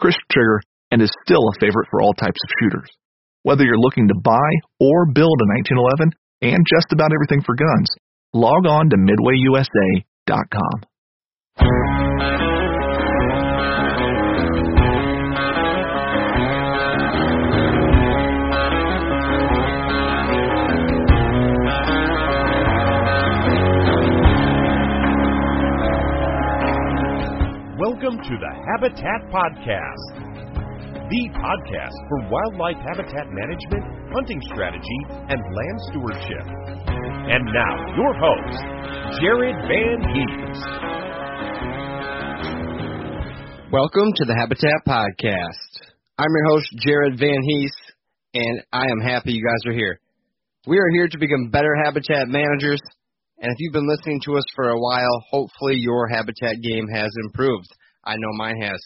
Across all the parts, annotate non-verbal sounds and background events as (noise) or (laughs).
crisp trigger, and is still a favorite for all types of shooters. Whether you're looking to buy or build a 1911 and just about everything for guns, log on to midwayusa.com. to the Habitat Podcast, the podcast for wildlife habitat management, hunting strategy, and land stewardship. And now, your host, Jared Van Hees. Welcome to the Habitat Podcast. I'm your host, Jared Van Hees, and I am happy you guys are here. We are here to become better habitat managers and if you've been listening to us for a while, hopefully your habitat game has improved. I know mine has.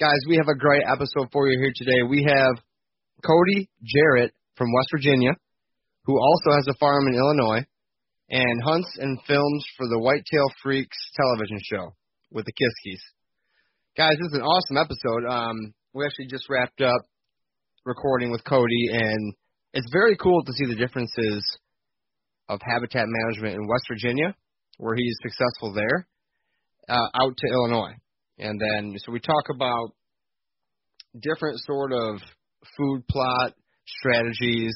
Guys, we have a great episode for you here today. We have Cody Jarrett from West Virginia, who also has a farm in Illinois and hunts and films for the Whitetail Freaks television show with the Kiskys. Guys, this is an awesome episode. Um, we actually just wrapped up recording with Cody, and it's very cool to see the differences of habitat management in West Virginia, where he's successful there, uh, out to Illinois. And then, so we talk about different sort of food plot strategies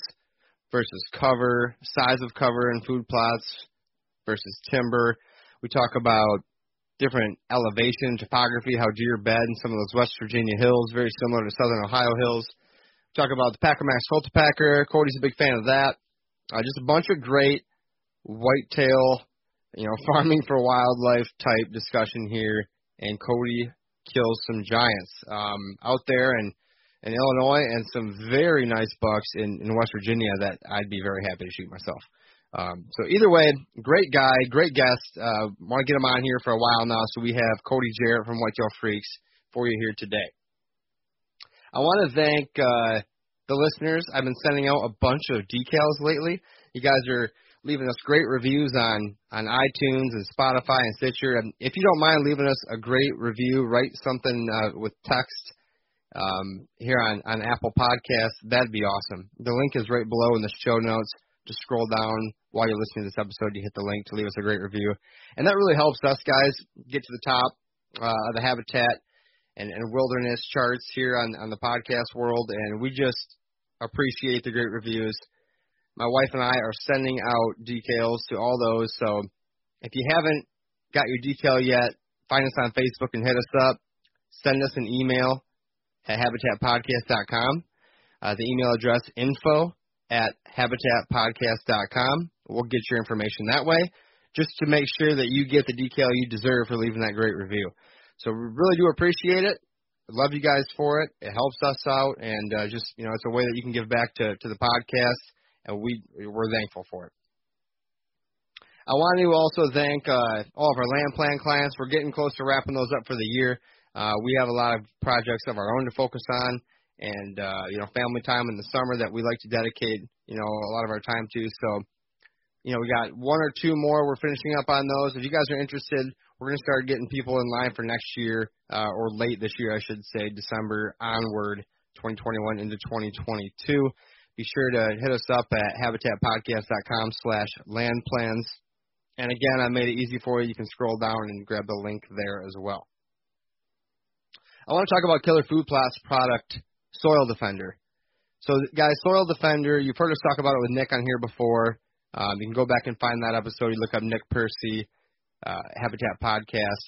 versus cover, size of cover and food plots versus timber. We talk about different elevation, topography, how deer bed in some of those West Virginia hills, very similar to Southern Ohio hills. Talk about the Packer Max Cultipacker. Cody's a big fan of that. Uh, just a bunch of great whitetail, you know, (laughs) farming for wildlife type discussion here. And Cody kills some giants um, out there in, in Illinois and some very nice bucks in, in West Virginia that I'd be very happy to shoot myself. Um, so either way, great guy, great guest. Uh, Want to get him on here for a while now. So we have Cody Jarrett from Whitetail Freaks for you here today. I want to thank uh, the listeners. I've been sending out a bunch of decals lately. You guys are leaving us great reviews on on iTunes and Spotify and Stitcher. And if you don't mind leaving us a great review, write something uh, with text um, here on on Apple Podcasts. That'd be awesome. The link is right below in the show notes. Just scroll down while you're listening to this episode. You hit the link to leave us a great review, and that really helps us guys get to the top uh, of the habitat and, and wilderness charts here on on the podcast world. And we just appreciate the great reviews. My wife and I are sending out decals to all those. So if you haven't got your decal yet, find us on Facebook and hit us up. Send us an email at habitatpodcast.com. Uh, the email address info at habitatpodcast.com. We'll get your information that way, just to make sure that you get the decal you deserve for leaving that great review. So we really do appreciate it. Love you guys for it. It helps us out, and uh, just you know, it's a way that you can give back to to the podcast and we we're thankful for it. I want to also thank uh, all of our land plan clients. We're getting close to wrapping those up for the year. Uh, we have a lot of projects of our own to focus on, and uh, you know family time in the summer that we like to dedicate you know a lot of our time to. So you know we got one or two more. We're finishing up on those. If you guys are interested, we're going to start getting people in line for next year uh, or late this year, I should say, December onward, 2021 into 2022. Be sure to hit us up at habitatpodcast.com slash land plans. And again, I made it easy for you. You can scroll down and grab the link there as well. I want to talk about Killer Food Plots product Soil Defender. So, guys, Soil Defender, you've heard us talk about it with Nick on here before. Um, you can go back and find that episode. You look up Nick Percy, uh, Habitat Podcast.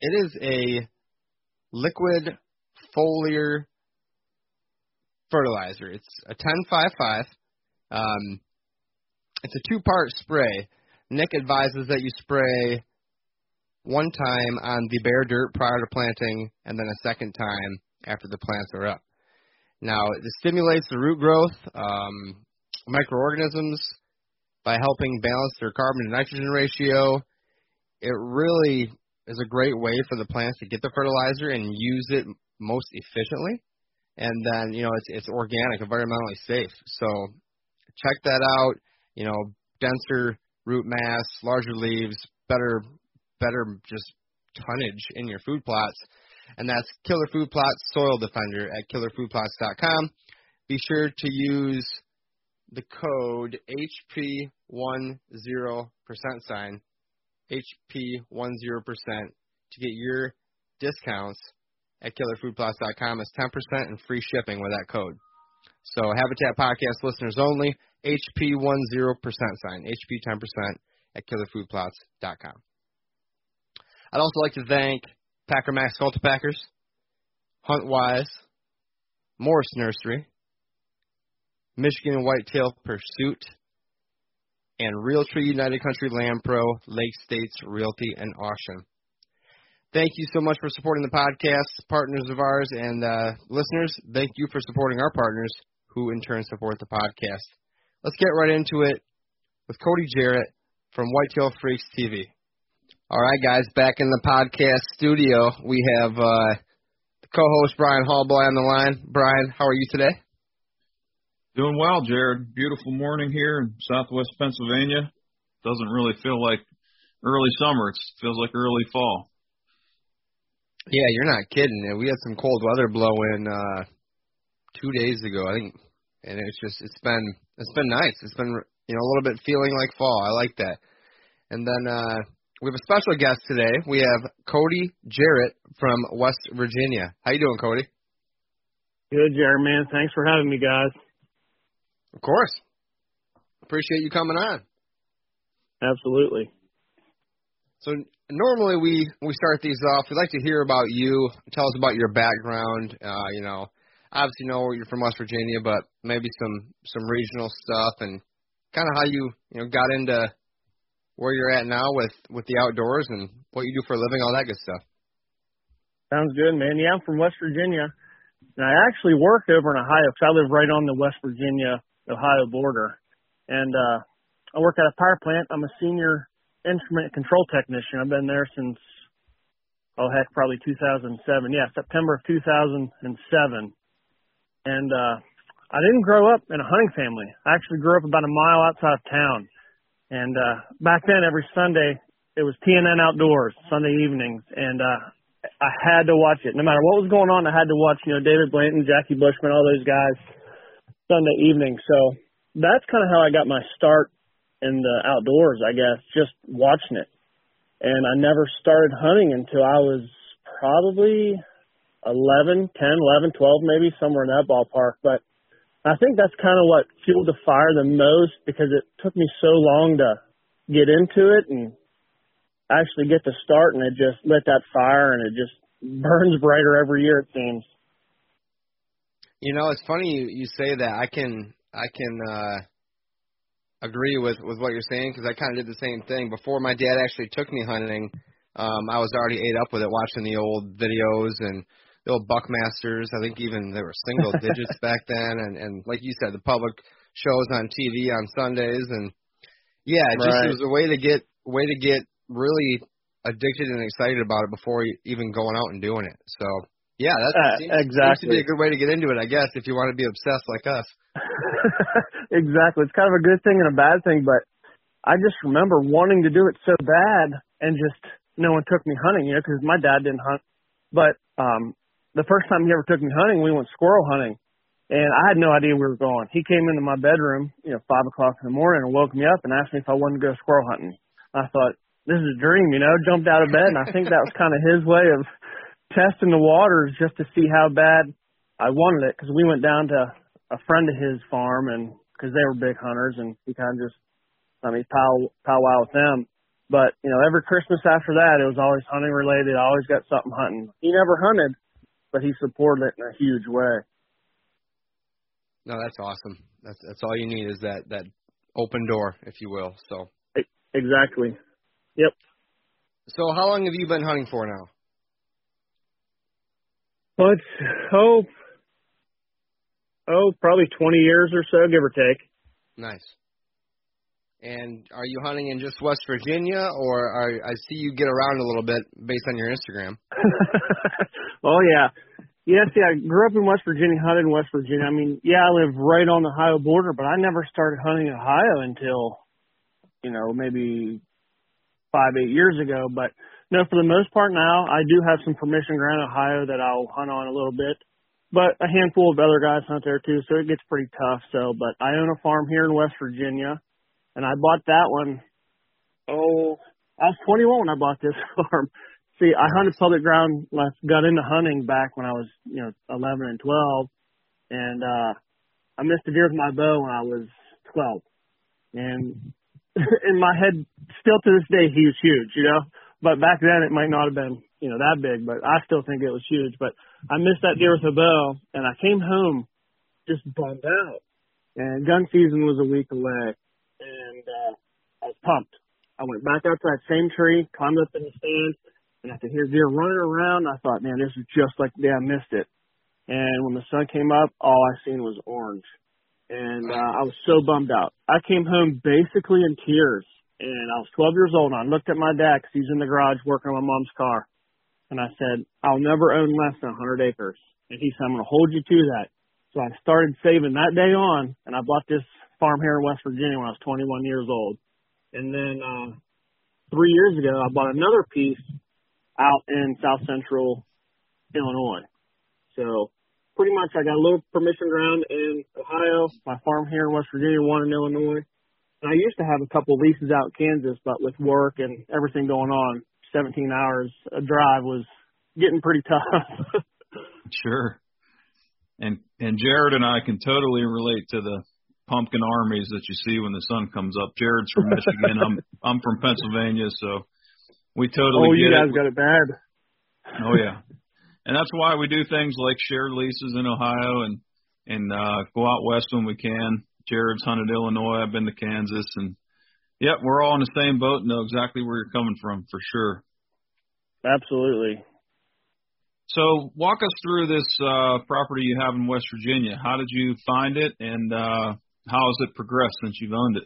It is a liquid foliar fertilizer. It's a 1055. Um, it's a two-part spray. Nick advises that you spray one time on the bare dirt prior to planting, and then a second time after the plants are up. Now, it stimulates the root growth, um, microorganisms by helping balance their carbon to nitrogen ratio. It really is a great way for the plants to get the fertilizer and use it most efficiently. And then, you know, it's it's organic, environmentally safe. So check that out. You know, denser root mass, larger leaves, better better just tonnage in your food plots. And that's Killer Food Plots Soil Defender at killerfoodplots.com. Be sure to use the code HP10% sign, HP10% to get your discounts at killerfoodplots.com. is 10% and free shipping with that code. So Habitat Podcast listeners only, HP10% sign, HP10% at killerfoodplots.com. I'd also like to thank Packer Max Cultipackers, Huntwise, Morris Nursery, Michigan Whitetail Pursuit, and Realtree United Country Land Pro, Lake States Realty and Auction. Thank you so much for supporting the podcast, partners of ours, and uh, listeners. Thank you for supporting our partners, who in turn support the podcast. Let's get right into it with Cody Jarrett from Whitetail Freaks TV. All right, guys, back in the podcast studio, we have uh, co-host Brian Halbleib on the line. Brian, how are you today? Doing well, Jared. Beautiful morning here in Southwest Pennsylvania. Doesn't really feel like early summer. It feels like early fall. Yeah, you're not kidding. We had some cold weather blow in uh, two days ago, I think, and it's just it's been it's been nice. It's been you know a little bit feeling like fall. I like that. And then uh, we have a special guest today. We have Cody Jarrett from West Virginia. How you doing, Cody? Good, Jared, man. Thanks for having me, guys. Of course. Appreciate you coming on. Absolutely. So normally we we start these off. We like to hear about you. Tell us about your background. Uh, you know, obviously know you're from West Virginia, but maybe some some regional stuff and kind of how you you know got into where you're at now with with the outdoors and what you do for a living, all that good stuff. Sounds good, man. Yeah, I'm from West Virginia, and I actually work over in Ohio because I live right on the West Virginia Ohio border, and uh, I work at a power plant. I'm a senior instrument control technician. I've been there since oh heck, probably 2007. Yeah, September of 2007, and uh, I didn't grow up in a hunting family. I actually grew up about a mile outside of town. And uh back then every Sunday it was TNN outdoors, Sunday evenings, and uh I had to watch it. No matter what was going on, I had to watch, you know, David Blanton, Jackie Bushman, all those guys Sunday evening. So that's kind of how I got my start in the outdoors, I guess, just watching it. And I never started hunting until I was probably 11, 10, 11, 12 maybe, somewhere in that ballpark. But I think that's kind of what fueled the fire the most because it took me so long to get into it and actually get to start and it just lit that fire and it just (laughs) burns brighter every year it seems. You know, it's funny you, you say that. I can I can uh agree with with what you're saying because I kind of did the same thing before my dad actually took me hunting. Um I was already ate up with it watching the old videos and the old Buckmasters. I think even there were single (laughs) digits back then, and and like you said, the public shows on TV on Sundays, and yeah, it just Right. it was a way to get way to get really addicted and excited about it before even going out and doing it. So Yeah, that's Uh, seems, exactly. Seems to be a good way to get into it, I guess, if you want to be obsessed like us. (laughs) exactly. It's kind of a good thing and a bad thing, but I just remember wanting to do it so bad and just no one took me hunting, you know, because my dad didn't hunt. But um the first time he ever took me hunting, we went squirrel hunting. And I had no idea we were going. He came into my bedroom, you know, five o'clock in the morning and woke me up and asked me if I wanted to go squirrel hunting. I thought, this is a dream, you know, jumped out of bed and I think that was kind of his way of testing the waters just to see how bad I wanted it because we went down to a friend of his farm and because they were big hunters and he kind of just, I mean, pow, powwow with them. But, you know, every Christmas after that, it was always hunting related. I always got something hunting. He never hunted, but he supported it in a huge way. No, that's awesome. That's that's all you need is that that open door, if you will. So, Exactly. Yep. so how long have you been hunting for now? Well, it's, oh, oh, probably 20 years or so, give or take. Nice. And are you hunting in just West Virginia, or are I see you get around a little bit based on your Instagram? (laughs) oh yeah. Yeah, see, I grew up in West Virginia, hunted in West Virginia. I mean, yeah, I live right on the Ohio border, but I never started hunting in Ohio until, you know, maybe five, eight years ago. But no, for the most part now, I do have some permission ground Ohio that I'll hunt on a little bit. But a handful of other guys hunt there too, so it gets pretty tough. So, but I own a farm here in West Virginia, and I bought that one. Oh, I was 21 when I bought this (laughs) farm. See, I hunted public ground. Got into hunting back when I was, you know, 11 and 12, and uh I missed a deer with my bow when I was 12. And (laughs) in my head, still to this day, he was huge, you know. But back then, it might not have been, you know, that big. But I still think it was huge. But I missed that deer with a bow, and I came home just bummed out. And gun season was a week away, and uh I was pumped. I went back out to that same tree, climbed up in the stand, and I could hear deer running around. I thought, man, this is just like the day I missed it. And when the sun came up, all I seen was orange. And uh, I was so bummed out. I came home basically in tears. And I was 12 years old. And I looked at my dad because he's in the garage working on my mom's car. And I said, I'll never own less than 100 acres. And he said, I'm going to hold you to that. So I started saving that day on. And I bought this farm here in West Virginia when I was 21 years old. And then uh, three years ago, I bought another piece out in South Central Illinois. So pretty much I got a little permission ground in Ohio, my farm here in West Virginia, one in Illinois. And I used to have a couple leases out in Kansas, but with work and everything going on, 17 hours a drive was getting pretty tough. (laughs) Sure. And and Jared and I can totally relate to the pumpkin armies that you see when the sun comes up. Jared's from Michigan. I'm I'm from Pennsylvania, so we totally oh, get you guys it. got it bad. Oh yeah. (laughs) And that's why we do things like share leases in Ohio and and uh go out west when we can. Jared's hunted Illinois, I've been to Kansas and yep, we're all in the same boat and know exactly where you're coming from for sure. Absolutely. So walk us through this uh property you have in West Virginia. How did you find it and uh how has it progressed since you've owned it?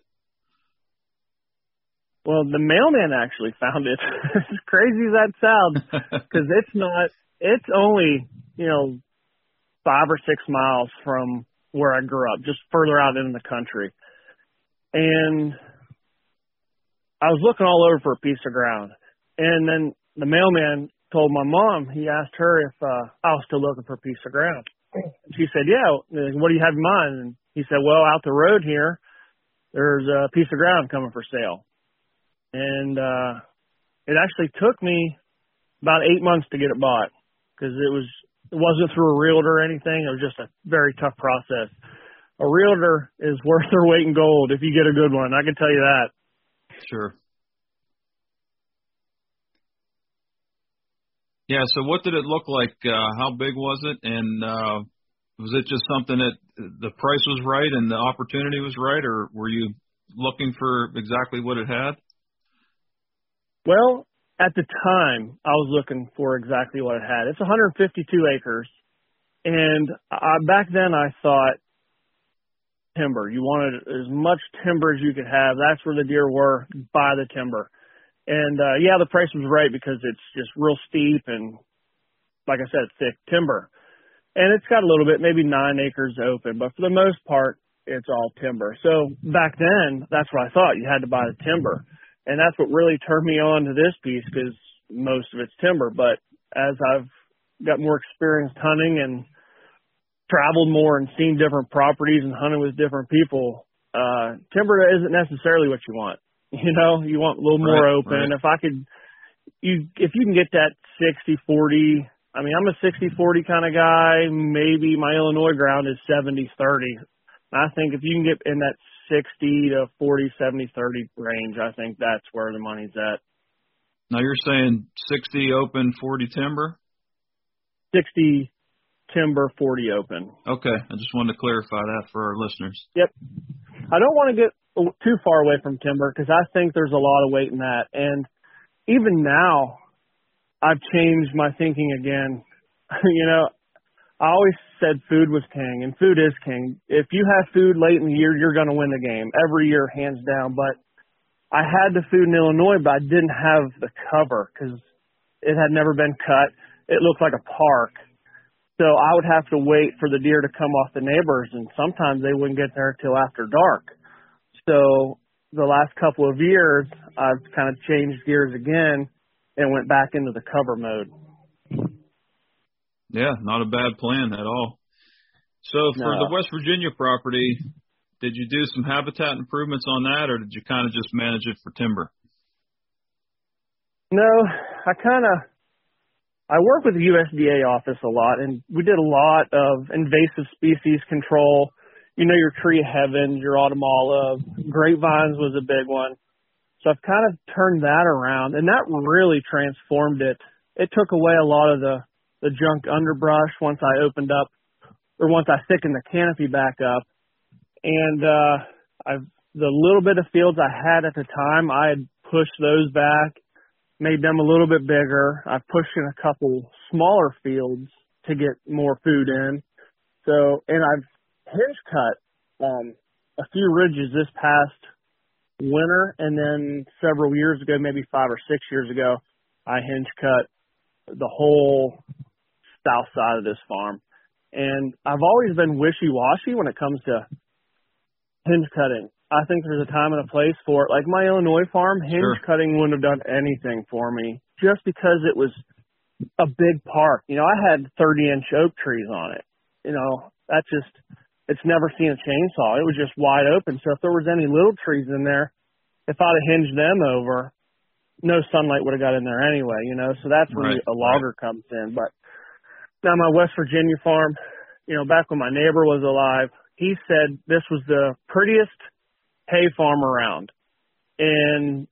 Well, the mailman actually (laughs) found it. as crazy as that sounds, (laughs) because it's not. It's only you know five or six miles from where I grew up, just further out in the country. And I was looking all over for a piece of ground, and then the mailman told my mom. He asked her if uh, I was still looking for a piece of ground. She said, "Yeah. What do you have in mind?" And he said, "Well, out the road here, there's a piece of ground coming for sale." and uh it actually took me about eight months to get it bought because it was it wasn't through a realtor or anything. It was just a very tough process. A realtor is worth their weight in gold if you get a good one. I can tell you that. Sure. Yeah, so what did it look like? Uh how big was it and uh was it just something that the price was right and the opportunity was right or were you looking for exactly what it had? Well, at the time, I was looking for exactly what it had. It's 152 acres, and I, back then I thought timber. You wanted as much timber as you could have. That's where the deer were. Buy the timber. And uh yeah, the price was right because it's just real steep and like I said, thick timber. And it's got a little bit, maybe nine acres open, but for the most part, it's all timber. So back then, that's what I thought. You had to buy the timber. And that's what really turned me on to this piece because most of it's timber. But as I've got more experience hunting and traveled more and seen different properties and hunted with different people, uh, timber isn't necessarily what you want. (laughs) You know, you want a little more open. right. If I could, you, if you can get that 60, 40, I mean, I'm a 60, 40 kind of guy. Maybe my Illinois ground is 70, 30. I think if you can get in that 60 to 40, 70, 30 range, I think that's where the money's at. Now you're saying 60 open, 40 timber? 60 timber, 40 open. Okay, I just wanted to clarify that for our listeners. Yep. I don't want to get too far away from timber because I think there's a lot of weight in that. And even now, I've changed my thinking again. (laughs) you know, I always said food was king, and food is king. If you have food late in the year, you're going to win the game every year, hands down. But I had the food in Illinois, but I didn't have the cover because it had never been cut. It looked like a park. So I would have to wait for the deer to come off the neighbors, and sometimes they wouldn't get there till after dark. So the last couple of years, I've kind of changed gears again and went back into the cover mode. Yeah, not a bad plan at all. So for No. the West Virginia property, did you do some habitat improvements on that, or did you kind of just manage it for timber? No, I kind of I work with the USDA office a lot, and we did a lot of invasive species control. You know, your tree of heaven, your autumn olive, grapevines was a big one. So I've kind of turned that around, and that really transformed it. It took away a lot of the the junk underbrush once I opened up, or once I thickened the canopy back up, and uh, I've the little bit of fields I had at the time, I had pushed those back made them a little bit bigger. I've pushed in a couple smaller fields to get more food in. So, and I've hinge cut um, a few ridges this past winter, and then several years ago, maybe five or six years ago, I hinge cut the whole south side of this farm. And I've always been wishy-washy when it comes to hinge cutting. I think there's a time and a place for it. Like my Illinois farm, hinge Sure. cutting wouldn't have done anything for me just because it was a big park. You know, I had 30 inch oak trees on it. You know, that just, it's never seen a chainsaw. It was just wide open. So if there was any little trees in there, if I'd have hinged them over, no sunlight would have got in there anyway, you know, so that's where Right, a logger comes in. But now my West Virginia farm, you know, back when my neighbor was alive, he said this was the prettiest hay farm around. And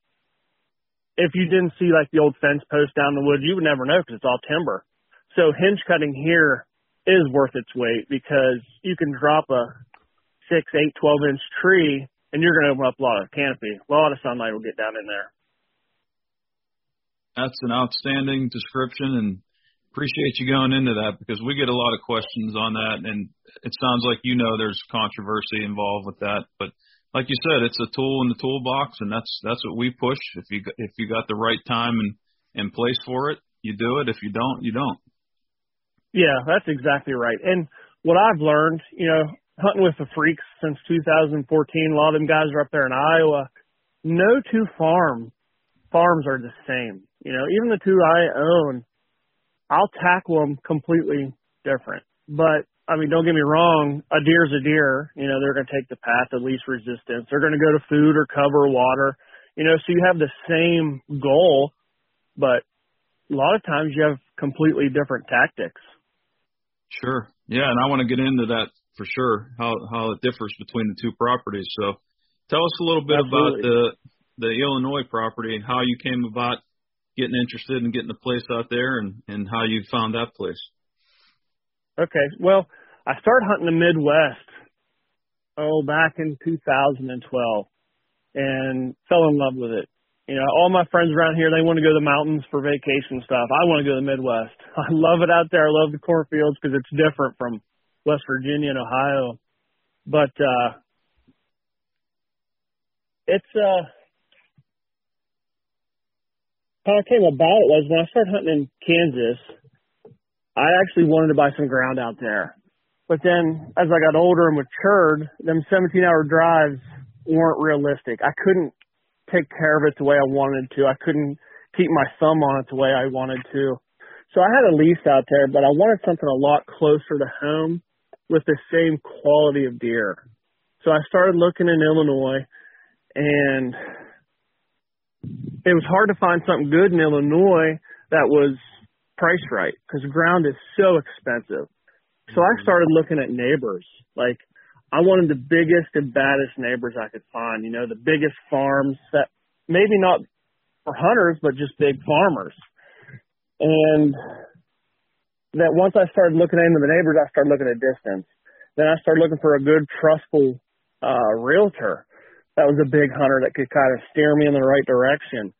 if you didn't see like the old fence post down the woods, you would never know because it's all timber. So hinge cutting here is worth its weight because you can drop a six, eight, twelve inch tree and you're going to open up a lot of canopy. A lot of sunlight will get down in there. That's an outstanding description and appreciate you going into that because we get a lot of questions on that and it sounds like you know there's controversy involved with that but like you said it's a tool in the toolbox and that's that's what we push if you if you got the right time and and place for it you do it if you don't you don't Yeah, that's exactly right. And what I've learned, you know, hunting with the freaks since 2014, a lot of them guys are up there in Iowa. No two farm farms are the same. You know, even the two I own, I'll tackle them completely different. But I mean, don't get me wrong, a deer's a deer. You know, they're going to take the path of least resistance. They're going to go to food or cover or water. You know, so you have the same goal, but a lot of times you have completely different tactics. Sure. Yeah, and I want to get into that for sure. How how it differs between the two properties. So, tell us a little bit about the the Illinois property and how you came about getting interested in getting a place out there and and how you found that place. Okay. Well, I started hunting the Midwest oh back in 2012 and fell in love with it. You know, all my friends around here they want to go to the mountains for vacation stuff. I want to go to the Midwest. (laughs) I love it out there. I love the cornfields because it's different from West Virginia and Ohio. But uh it's uh how it came about it was when I started hunting in Kansas I actually wanted to buy some ground out there. But then as I got older and matured, them 17 hour drives weren't realistic. I couldn't take care of it the way I wanted to. I couldn't keep my thumb on it the way I wanted to. So I had a lease out there, but I wanted something a lot closer to home with the same quality of deer. So I started looking in Illinois and it was hard to find something good in Illinois that was priced right because ground is so expensive. So I started looking at neighbors. Like I wanted the biggest and baddest neighbors I could find, you know, the biggest farms that maybe not for hunters, but just big farmers. And that once I started looking into the neighbors, I started looking at distance. Then I started looking for a good, trustful uh, realtor that was a big hunter that could kind of steer me in the right direction.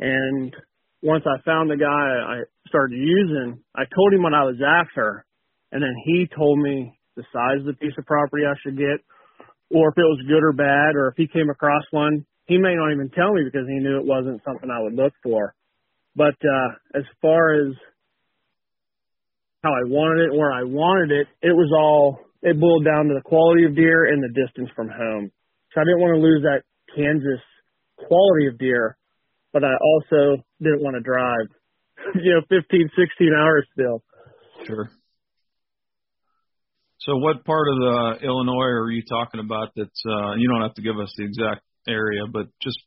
And once I found the guy I started using, I told him what I was after, and then he told me the size of the piece of property I should get, or if it was good or bad, or if he came across one, he may not even tell me because he knew it wasn't something I would look for. But uh, as far as how I wanted it, where I wanted it, it was all it boiled down to the quality of deer and the distance from home. So I didn't want to lose that Kansas quality of deer, but I also didn't want to drive, (laughs) you know, 15, 16 hours still. Sure. So what part of the Illinois are you talking about that's uh you don't have to give us the exact area, but just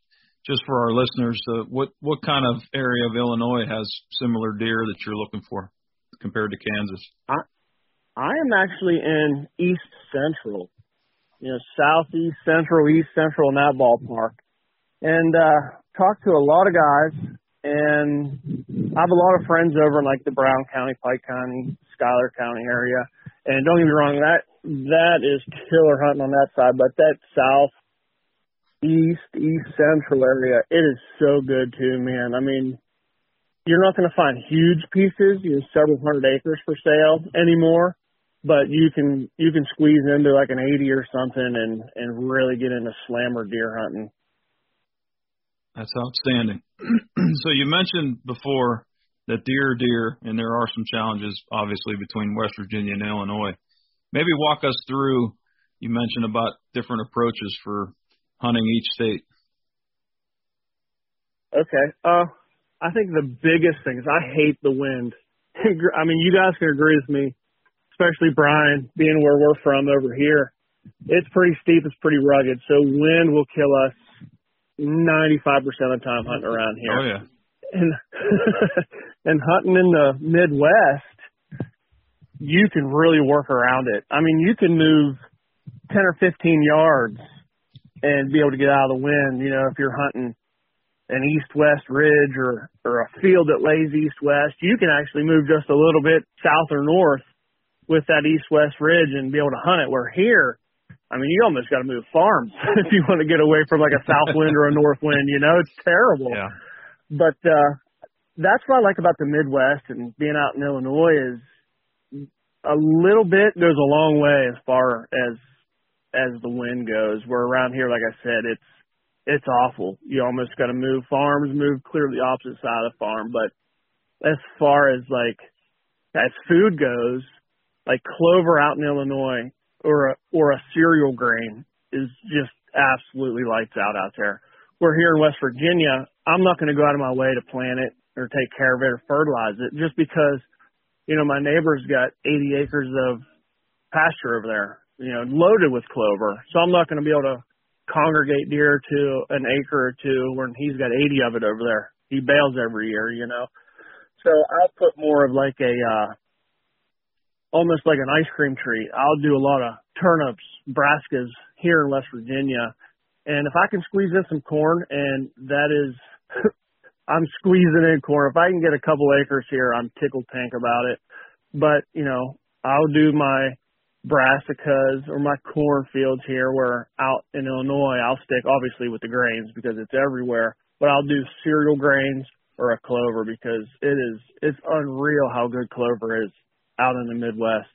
just for our listeners, uh, what what kind of area of Illinois has similar deer that you're looking for compared to Kansas? I I am actually in East Central, you know, Southeast Central, East Central in that ballpark, and uh, talked to a lot of guys, and I have a lot of friends over in like the Brown County, Pike County, Schuyler County area, and don't get me wrong, that that is killer hunting on that side, but that south east, east central area, it is so good too, man. I mean, you're not going to find huge pieces, you know, several hundred acres for sale anymore, but you can you can squeeze into like an 80 or something and and really get into slammer deer hunting. That's outstanding. (clears throat) so you mentioned before that deer are deer, and there are some challenges obviously between West Virginia and Illinois. Maybe walk us through. You mentioned about different approaches for hunting each state. Okay. Uh, I think the biggest thing is I hate the wind. (laughs) I mean, you guys can agree with me especially Brian, being where we're from over here, it's pretty steep, it's pretty rugged. So wind will kill us 95% of the time hunting around here. Oh yeah. And (laughs) and hunting in the Midwest, you can really work around it. I mean, you can move 10 or 15 yards and be able to get out of the wind, you know, if you're hunting an east-west ridge or or a field that lays east-west, you can actually move just a little bit south or north with that east-west ridge and be able to hunt it. Where here, I mean, you almost got to move farms (laughs) if you want to get away from like a south wind or a north wind. You know, it's terrible. Yeah. But uh, that's what I like about the Midwest and being out in Illinois is a little bit goes a long way as far as as the wind goes. Where around here, like I said, it's it's awful. You almost got to move farms, move clear the opposite side of the farm. But as far as like as food goes, like clover out in Illinois or a, or a cereal grain is just absolutely lights out out there. We're here in West Virginia. I'm not going to go out of my way to plant it or take care of it or fertilize it just because, you know, my neighbor's got 80 acres of pasture over there, you know, loaded with clover. So I'm not going to be able to congregate deer to an acre or two when he's got 80 of it over there. He bales every year, you know. So I'll put more of like a uh almost like an ice cream tree. I'll do a lot of turnips, brassicas here in West Virginia. And if I can squeeze in some corn, and that is, (laughs) I'm squeezing in corn. If I can get a couple acres here, I'm tickled pink about it. But, you know, I'll do my brassicas or my cornfields here where out in Illinois, I'll stick obviously with the grains because it's everywhere, but I'll do cereal grains or a clover because it is, it's unreal how good clover is out in the Midwest.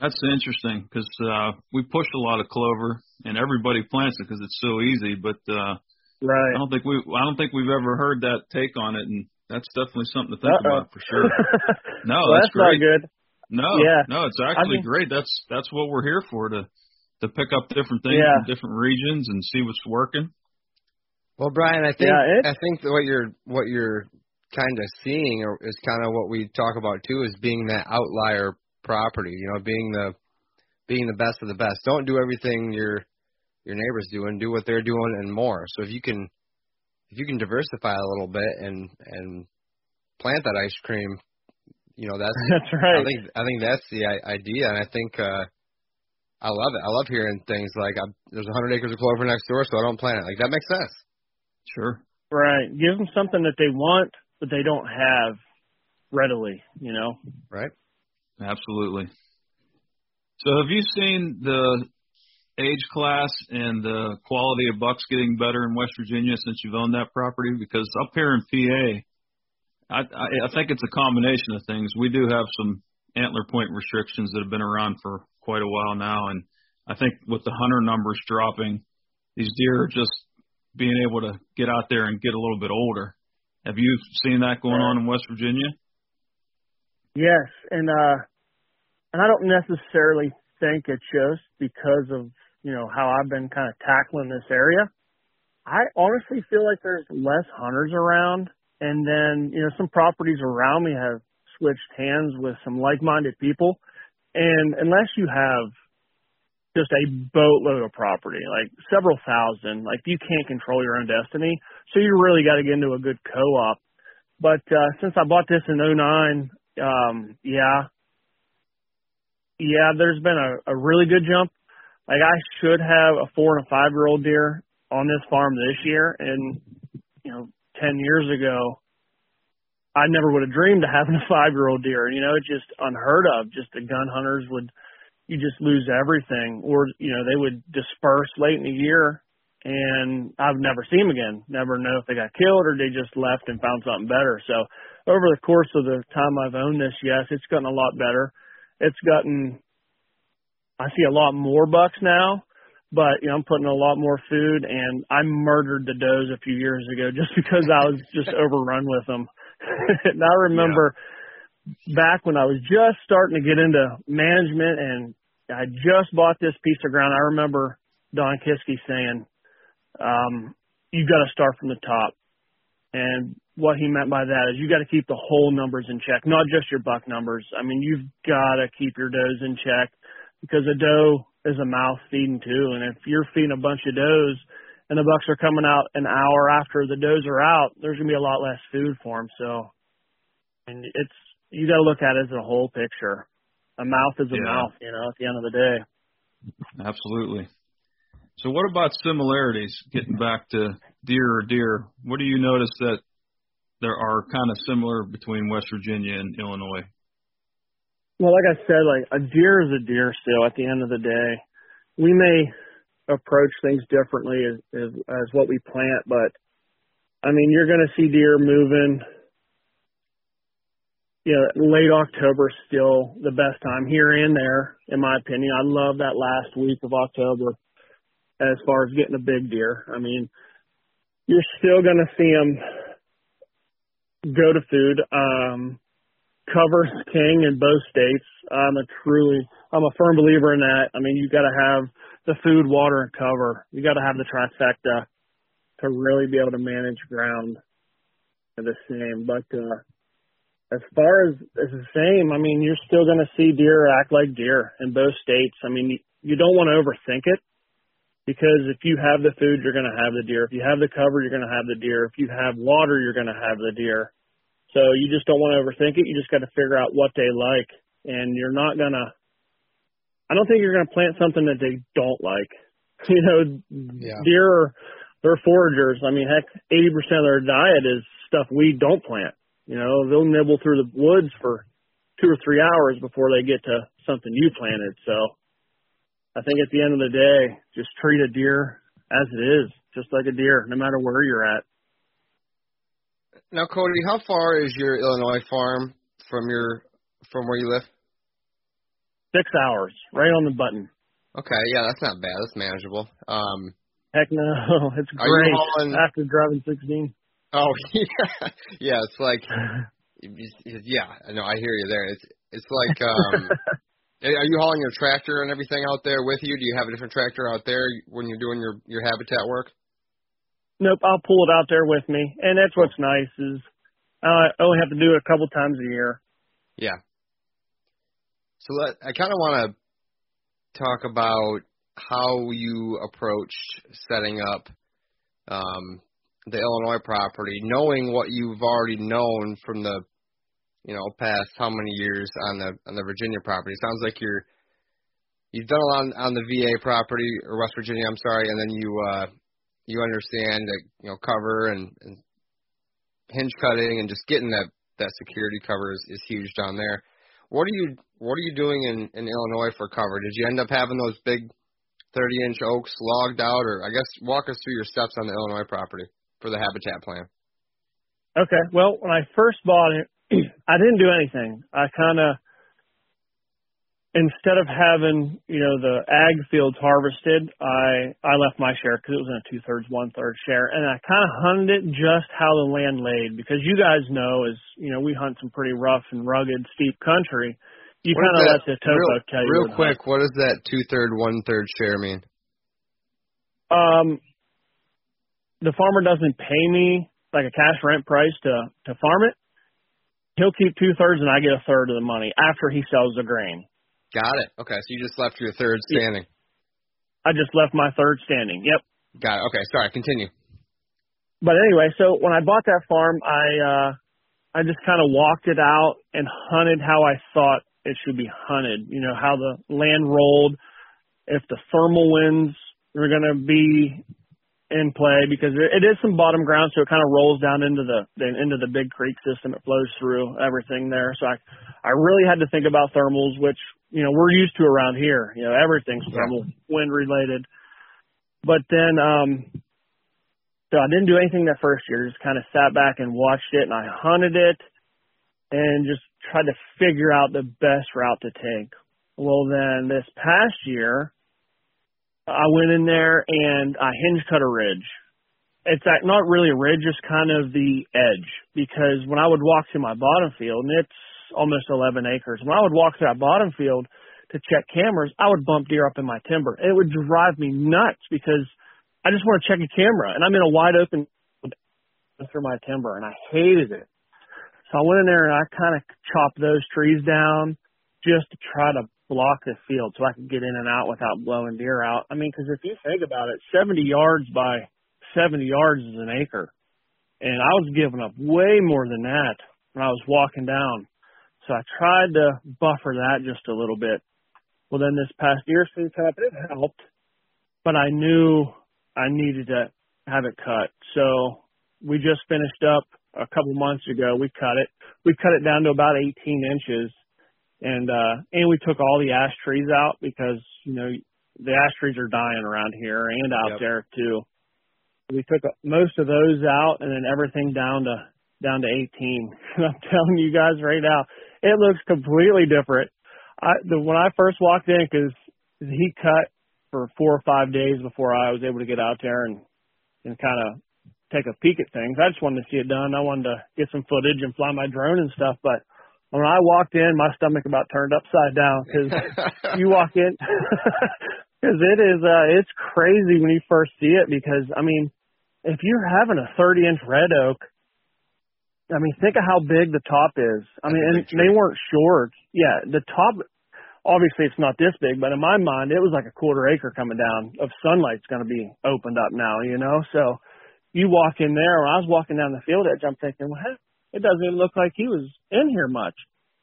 That's interesting because uh, we push a lot of clover, and everybody plants it because it's so easy. But uh, right, I don't think we I don't think we've ever heard that take on it. And that's definitely something to think Uh-oh. about for sure. (laughs) No, well, that's, that's not great. good. No, Yeah. no, it's actually mean- great. That's that's what we're here for to to pick up different things Yeah. from different regions and see what's working. Well, Brian, I think Yeah, I think what you're what you're kind of seeing or is kind of what we talk about too is being that outlier property. You know, being the being the best of the best. Don't do everything your your neighbors doing. Do what they're doing and more. So if you can if you can diversify a little bit and and plant that ice cream, you know that's (laughs) That's right. I think I think that's the i- idea, and I think uh I love it. I love hearing things like i there's 100 acres of clover next door, so I don't plant it. Like that makes sense. Sure. Right. Give them something that they want, but they don't have readily. You know. Right? Absolutely. So have you seen the age class and the quality of bucks getting better in West Virginia since you've owned that property? Because up here in PA, I, I, I think it's a combination of things. We do have some antler point restrictions that have been around for quite a while now, and I think with the hunter numbers dropping, these deer are just being able to get out there and get a little bit older. Have you seen that going on in West Virginia? Yes, and uh, and I don't necessarily think it's just because of you know how I've been kind of tackling this area. I honestly feel like there's less hunters around, and then you know some properties around me have switched hands with some like-minded people, and unless you have just a boatload of property, like several thousand, like you can't control your own destiny. So you really got to get into a good co-op. But uh, since I bought this in '09, um, yeah, yeah, there's been a, a really good jump. Like I should have a four and a five year old deer on this farm this year, and you know, ten years ago, I never would have dreamed of having a five year old deer. You know, it's just unheard of. Just the gun hunters would, you just lose everything, or you know, they would disperse late in the year, and I've never seen them again. Never know if they got killed or they just left and found something better. So over the course of the time I've owned this, yes, it's gotten a lot better. It's gotten, I see a lot more bucks now, but you know, I'm putting a lot more food and I murdered the does a few years ago (laughs) just because I was just overrun with them. (laughs) and I remember back when I was just starting to get into management and I just bought this piece of ground. I remember Don Kisky saying, um, you got to start from the top. And what he meant by that is you got to keep the whole numbers in check, not just your buck numbers. I mean, you've got to keep your does in check because a doe is a mouth feeding too. And if you're feeding a bunch of does and the bucks are coming out an hour after the does are out, there's going to be a lot less food for them. So, and it's, you got to look at it as a whole picture. A mouth is a Yeah. mouth, you know, at the end of the day. Absolutely. So what about similarities? Getting back to deer or deer, what do you notice that there are kind of similar between West Virginia and Illinois? Well, like I said, like a deer is a deer still at the end of the day. We may approach things differently as, as, as what we plant, but I mean, you're going to see deer moving. You know, late October is still the best time here and there, in my opinion. I love that last week of October as far as getting a big deer. I mean, you're still going to see them go to food. Um, cover king in both states. I'm a truly, I'm a firm believer in that. I mean, you got to have the food, water, and cover. You got to have the trifecta to really be able to manage ground the same. But uh, as far as as the same, I mean, you're still going to see deer act like deer in both states. I mean, you, you don't want to overthink it because if you have the food, you're going to have the deer. If you have the cover, you're going to have the deer. If you have water, you're going to have the deer. So you just don't want to overthink it. You just got to figure out what they like, and you're not gonna. I don't think you're gonna plant something that they don't like. (laughs) You know, Yeah. deer are they're foragers. I mean, heck, eighty percent of their diet is stuff we don't plant. You know, they'll nibble through the woods for two or three hours before they get to something you planted. So, I think at the end of the day, just treat a deer as it is, just like a deer, no matter where you're at. Now, Cody, how far is your Illinois farm from your from where you live? Six hours, right on the button. Okay, yeah, that's not bad. That's manageable. Um, Heck no, (laughs) it's great hauling- after driving 16. Oh yeah, (laughs) yeah. It's like, (laughs) yeah. I know. I hear you there. It's it's like, um, are you hauling your tractor and everything out there with you? Do you have a different tractor out there when you're doing your your habitat work? Nope, I'll pull it out there with me, and that's what's nice is uh, I only have to do it a couple times a year. Yeah. So let, I kind of want to talk about how you approached setting up um, the Illinois property, knowing what you've already known from the, you know, past how many years on the on the Virginia property. Sounds like you're you've done a lot on, on the VA property or West Virginia. I'm sorry, and then you uh, you understand that you know cover and, and hinge cutting and just getting that that security cover is, is huge down there. What are you What are you doing in in Illinois for cover? Did you end up having those big 30 inch oaks logged out, or I guess walk us through your steps on the Illinois property for the habitat plan. Okay. Well, when I first bought it, I didn't do anything. I kind of, instead of having, you know, the ag fields harvested, I, I left my share because it was in a two thirds, one third share. And I kind of hunted it just how the land laid because you guys know, as, you know, we hunt some pretty rough and rugged, steep country you kind of let the topo real, tell you. Real quick, what does that two third, one third share mean? Um, the farmer doesn't pay me like a cash rent price to to farm it. He'll keep two thirds, and I get a third of the money after he sells the grain. Got it. Okay, so you just left your third standing. I just left my third standing. Yep. Got it. Okay, sorry. Continue. But anyway, so when I bought that farm, I uh I just kind of walked it out and hunted how I thought it should be hunted. You know, how the land rolled, if the thermal winds were going to be in play because it, it is some bottom ground, so it kind of rolls down into the into the big creek system. It flows through everything there. So I I really had to think about thermals, which you know we're used to around here. You know, everything's thermal wind related. But then um so I didn't do anything that first year, just kind of sat back and watched it and I hunted it and just tried to figure out the best route to take. Well, then this past year, I went in there and I hinge cut a ridge. It's not really a ridge, just kind of the edge. Because when I would walk to my bottom field, and it's almost 11 acres, when I would walk to that bottom field to check cameras, I would bump deer up in my timber. It would drive me nuts because I just want to check a camera, and I'm in a wide open through my timber, and I hated it. So I went in there and I kind of chopped those trees down just to try to block the field so I could get in and out without blowing deer out. I mean, because if you think about it, 70 yards by 70 yards is an acre. And I was giving up way more than that when I was walking down. So I tried to buffer that just a little bit. Well, then this past deer season it helped, but I knew I needed to have it cut. So we just finished up a couple months ago. We cut it. We cut it down to about 18 inches, and uh, and we took all the ash trees out because you know the ash trees are dying around here and out yep. there too. We took most of those out, and then everything down to down to 18. And (laughs) I'm telling you guys right now, it looks completely different. I the when I first walked in, because he cut for four or five days before I was able to get out there and and kind of take a peek at things. I just wanted to see it done. I wanted to get some footage and fly my drone and stuff. But when I walked in, my stomach about turned upside down because (laughs) you walk in (laughs) because it is uh it's crazy when you first see it because I mean if you're having a 30 inch red oak. I mean, think of how big the top is. I mean, and they weren't short. Yeah, the top obviously it's not this big, but in my mind, it was like a quarter acre coming down of sunlight's going to be opened up now, you know? So you walk in there, when I was walking down the field edge, I'm thinking, well, it doesn't even look like he was in here much.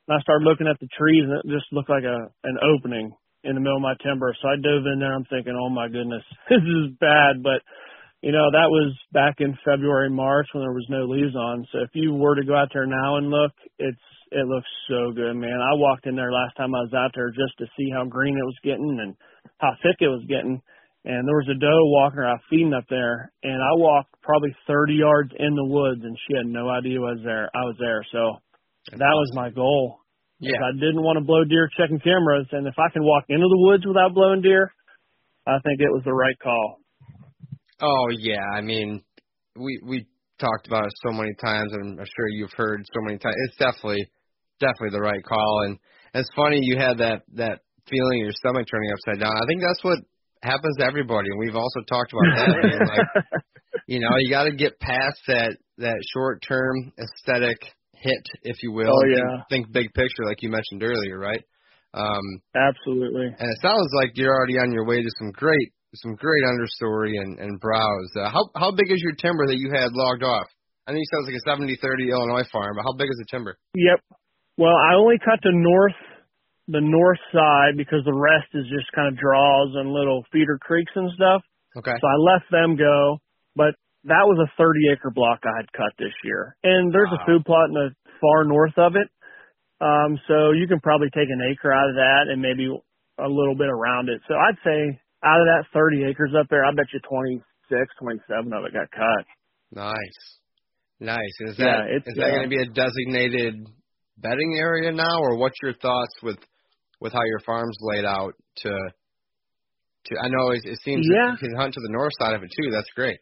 And I started looking at the trees, and it just looked like a an opening in the middle of my timber. So I dove in there. I'm thinking, oh my goodness, (laughs) this is bad. But you know, that was back in February, March when there was no leaves on. So if you were to go out there now and look, it's it looks so good, man. I walked in there last time I was out there just to see how green it was getting and how thick it was getting and there was a doe walking around feeding up there, and I walked probably 30 yards in the woods, and she had no idea I was there. I was there, so that was my goal. Yeah, I didn't want to blow deer checking cameras, and if I can walk into the woods without blowing deer, I think it was the right call. Oh yeah, I mean, we we talked about it so many times, and I'm sure you've heard so many times. It's definitely, definitely the right call. And it's funny you had that that feeling your stomach turning upside down. I think that's what happens to everybody, and we've also talked about that. (laughs) I mean, like, you know, you got to get past that that short term aesthetic hit, if you will. Oh yeah, Think, think big picture, like you mentioned earlier, right? Um, absolutely. and it sounds like you're already on your way to some great some great understory and, and browse. Uh, how how big is your timber that you had logged off? I know you was like a 70-30 Illinois farm, but how big is the timber? Yep. Well, I only cut the north the north side because the rest is just kind of draws and little feeder creeks and stuff. Okay. So I let them go, but that was a 30 acre block I had cut this year. And there's Wow. a food plot in the far north of it. Um, so you can probably take an acre out of that and maybe a little bit around it. So I'd say out of that 30 acres up there, I bet you 26, 27 of it got cut. Nice. Nice. Is Yeah, that is that uh, going to be a designated bedding area now, or what's your thoughts with with how your farm's laid out? To to I know it, it seems Yeah. you can hunt to the north side of it too. That's great.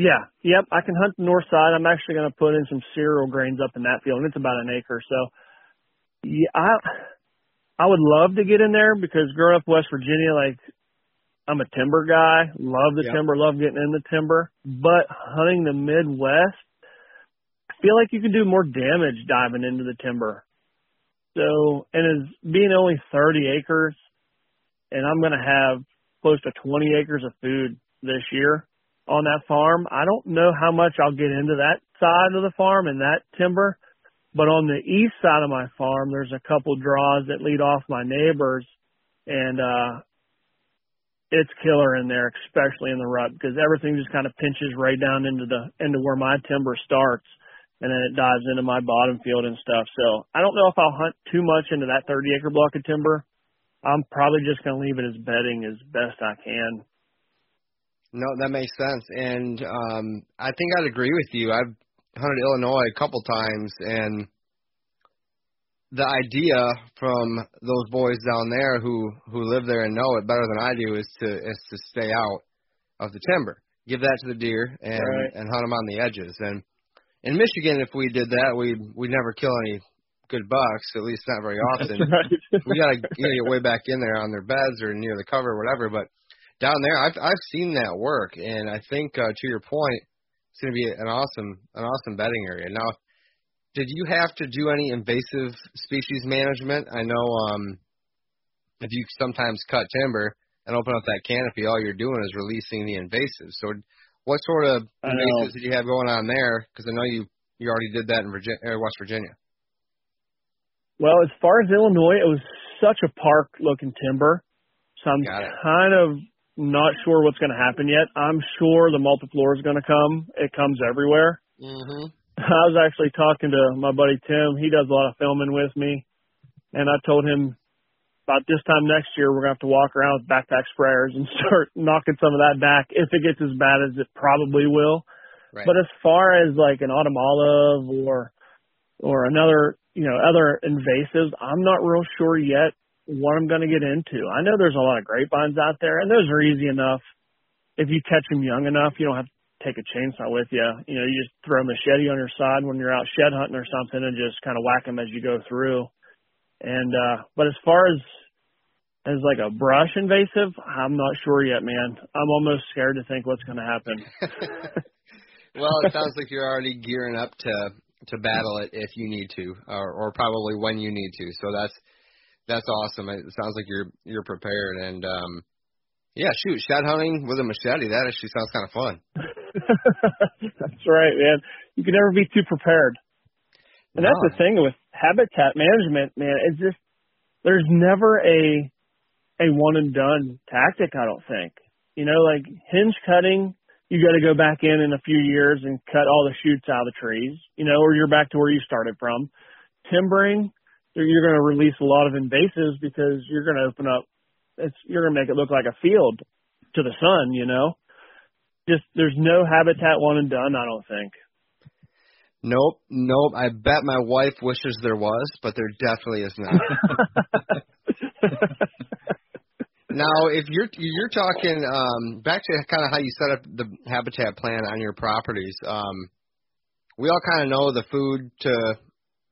Yeah, yep. I can hunt the north side. I'm actually going to put in some cereal grains up in that field, and it's about an acre. So, yeah, I I would love to get in there because growing up West Virginia, like I'm a timber guy, love the Yep. timber, love getting in the timber. But hunting the Midwest, I feel like you can do more damage diving into the timber. So, and as being only 30 acres, and I'm going to have close to 20 acres of food this year on that farm. I don't know how much I'll get into that side of the farm and that timber, but on the east side of my farm, there's a couple draws that lead off my neighbors, and uh, it's killer in there, especially in the rut, because everything just kind of pinches right down into the into where my timber starts, and then it dives into my bottom field and stuff. So I don't know if I'll hunt too much into that 30 acre block of timber. I'm probably just going to leave it as bedding as best I can. No, that makes sense, and um, I think I'd agree with you. I've hunted Illinois a couple times, and the idea from those boys down there who who live there and know it better than I do is to is to stay out of the timber, give that to the deer, and Right. and hunt them on the edges. And in Michigan, if we did that, we we'd never kill any good bucks, at least not very often right. (laughs) we gotta you gotta get way back in there on their beds or near the cover or whatever. But down there, I've I've seen that work, and I think uh, to your point, it's gonna be an awesome an awesome bedding area. Now, did you have to do any invasive species management? I know um, if you sometimes cut timber and open up that canopy, all you're doing is releasing the invasives. So, what sort of know. did you have going on there? Because I know you you already did that in Virginia, West Virginia. Well, as far as Illinois, it was such a park looking timber. So I'm kind of not sure what's going to happen yet. I'm sure the multiflora is going to come. It comes everywhere. Mm-hmm. I was actually talking to my buddy Tim. He does a lot of filming with me. And I told him about this time next year, we're going to have to walk around with backpack sprayers and (laughs) start knocking some of that back if it gets as bad as it probably will. Right. But as far as like an autumn olive or or another, you know, other invasives, I'm not real sure yet what I'm going to get into. I know there's a lot of grapevines out there, and those are easy enough. If you catch them young enough, you don't have to take a chainsaw with you. You know, you just throw a machete on your side when you're out shed hunting or something, and just kind of whack them as you go through. And uh, but as far as as like a brush invasive, I'm not sure yet, man. I'm almost scared to think what's going to happen. (laughs) well, it sounds like you're already gearing up to to battle it if you need to, or, or probably when you need to. So that's that's awesome. It sounds like you're you're prepared, and um, yeah, shoot, shed hunting with a machete. That actually sounds kind of fun. (laughs) that's right, man. You can never be too prepared. And that's the thing with habitat management, man. It's just there's never a a one and done tactic. I don't think. You know, like hinge cutting, you got to go back in in a few years and cut all the shoots out of the trees. You know, or you're back to where you started from. Timbering, you're going to release a lot of invasives because you're going to open up. It's you're going to make it look like a field to the sun. You know, just there's no habitat one and done. I don't think. Nope, nope. I bet my wife wishes there was, but there definitely is not. (laughs) (laughs) now, if you're you're talking um, back to kind of how you set up the habitat plan on your properties, um, we all kind of know the food to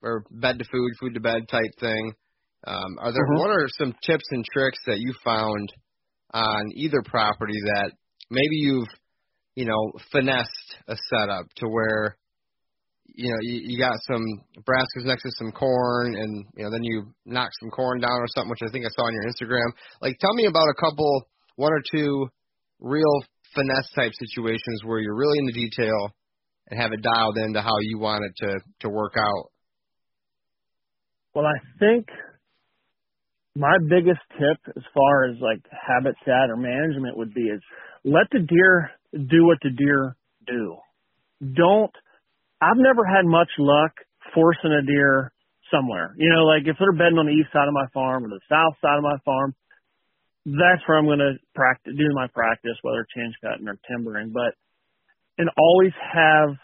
or bed to food, food to bed type thing. Um, are there Mhm. what are some tips and tricks that you found on either property that maybe you've you know finessed a setup to where you know you, you got some brassicas next to some corn and you know then you knock some corn down or something which I think I saw on your Instagram. Like tell me about a couple one or two real finesse type situations where you're really in the detail and have it dialed into how you want it to to work out. Well, I think my biggest tip as far as like habitat or management would be is let the deer do what the deer do. Don't, I've never had much luck forcing a deer somewhere. You know, like if they're bedding on the east side of my farm or the south side of my farm, that's where I'm going to practice, do my practice, whether hinge cutting or timbering, but, and always have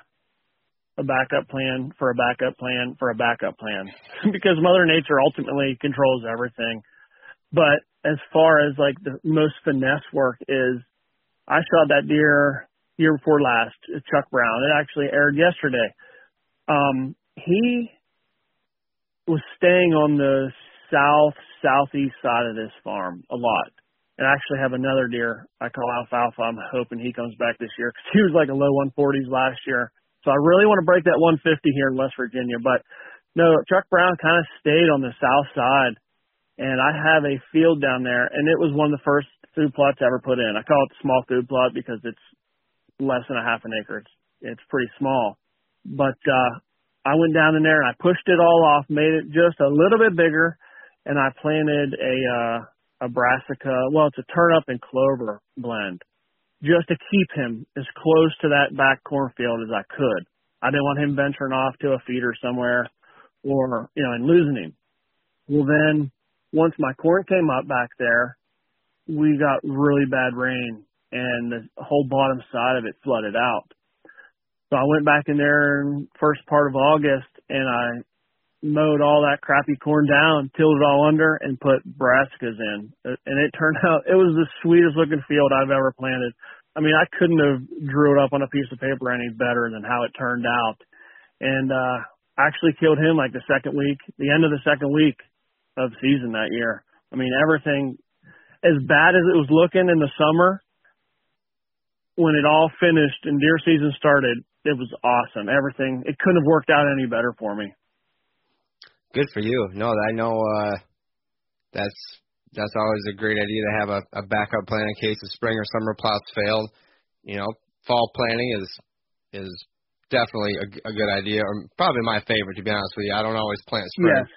a backup plan for a backup plan for a backup plan. (laughs) Because mother nature ultimately controls everything. But as far as like the most finesse work is i shot that deer year before last chuck brown it actually aired yesterday um he was staying on the south southeast side of this farm a lot and I actually have another deer I call alfalfa. I'm hoping he comes back this year because (laughs) he was like a low 140s last year. So I really want to break that 150 here in West Virginia. But no, Chuck Brown kind of stayed on the south side, and I have a field down there, and it was one of the first food plots ever put in. I call it the small food plot because it's less than a half an acre. It's it's pretty small, but uh, I went down in there and I pushed it all off, made it just a little bit bigger, and I planted a uh, a brassica. Well, it's a turnip and clover blend just to keep him as close to that back cornfield as I could. I didn't want him venturing off to a feeder somewhere or, you know, and losing him. Well, then once my corn came up back there, we got really bad rain and the whole bottom side of it flooded out. So I went back in there in first part of August and I mowed all that crappy corn down, tilled it all under, and put brassicas in. And it turned (laughs) out it was the sweetest looking field I've ever planted. I mean, I couldn't have drew it up on a piece of paper any better than how it turned out. And uh actually killed him like the second week, the end of the second week of season that year. I mean, everything as bad as it was looking in the summer, when it all finished and deer season started, it was awesome. Everything it couldn't have worked out any better for me. Good for you. No, I know uh that's that's always a great idea to have a, a backup plan in case the spring or summer plots failed. You know, fall planning is is definitely a, a good idea, or probably my favorite to be honest with you. I don't always plant spring Yes.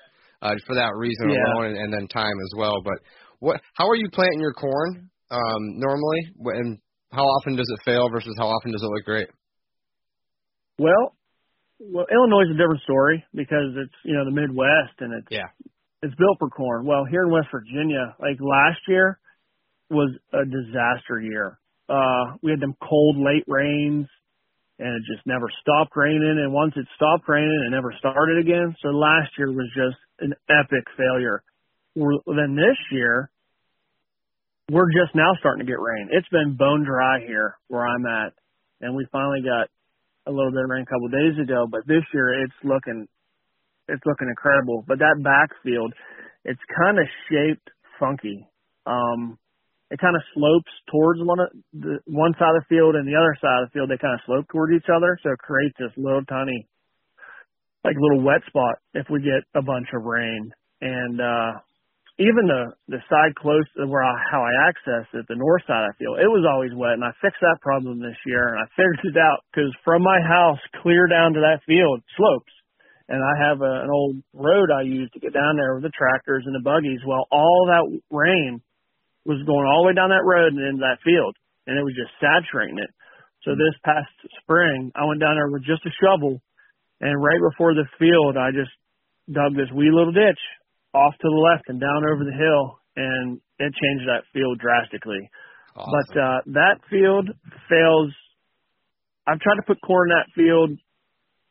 uh, for that reason Yeah. alone, and, and then time as well. But what? How are you planting your corn um, normally? Wh- And how often does it fail versus how often does it look great? Well, well, Illinois is a different story because it's you know the Midwest and it's Yeah. it's built for corn. Well, here in West Virginia, like last year was a disaster year. Uh, we had them cold late rains and it just never stopped raining. And once it stopped raining, it never started again. So last year was just an epic failure. Then this year, we're just now starting to get rain. It's been bone dry here where I'm at, and we finally got a little bit of rain a couple of days ago. But this year, it's looking it's looking incredible. But that backfield, it's kind of shaped funky. Um, it kind of slopes towards one of the one side of the field and the other side of the field. They kind of slope towards each other, so it creates this little tiny, like little wet spot if we get a bunch of rain. And uh, even the the side close to where I, how I access it, the north side the field, it was always wet, and I fixed that problem this year, and I (laughs) figured it out because from my house clear down to that field slopes and I have a, an old road I use to get down there with the tractors and the buggies. Well, all that rain was going all the way down that road and into that field, and it was just saturating it. So mm. this past spring, I went down there with just a shovel, and right before the field, I just dug this wee little ditch off to the left and down over the hill, and it changed that field drastically. But uh, that field fails. I've tried to put corn in that field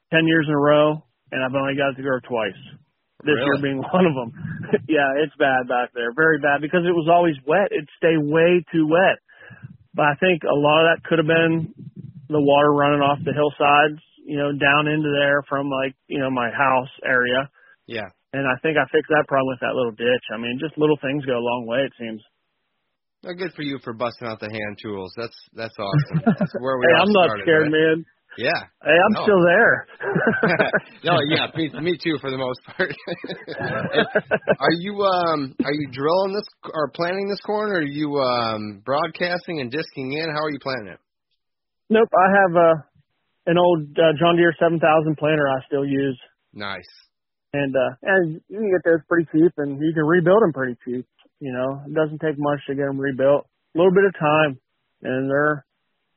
ten years in a row, and I've only got it to grow twice. This Really? year being (laughs) one of them. yeah, it's bad back there, very bad because it was always wet. It'd stay way too wet. But I think a lot of that could have been the water running off the hillsides, you know, down into there from like you know my house area. Yeah. And I think I fixed that problem with that little ditch. I mean, just little things go a long way. It seems. Well, good for you for busting out the hand tools. That's that's awesome. (laughs) That's where we hey, I'm not started, scared, right? man. Yeah. Hey, I'm No. still there. (laughs) no, (laughs) yeah, me, me too for the most part. are you um are you drilling this or planting this corn or are you um broadcasting and disking in? How are you planting it? Nope, I have uh, an old uh, John Deere 7000 planter I still use, Nice. And uh, and you can get those pretty cheap, and you can rebuild them pretty cheap. You know, it doesn't take much to get them rebuilt. A little bit of time, and they're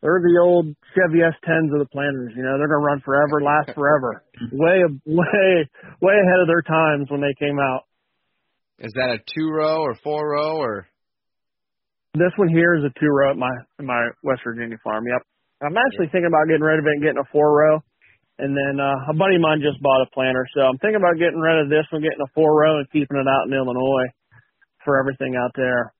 they're the old Chevy S10s of the planters. You know, they're gonna run forever, last forever. (laughs) way way way ahead of their times when they came out. Is that a two row or four row or This one here is a two row at my at my West Virginia farm. Yep. I'm actually thinking about getting rid of it and getting a four row. And then uh, a buddy of mine just bought a planter, so I'm thinking about getting rid of this one, getting a four row, and keeping it out in Illinois for everything out there.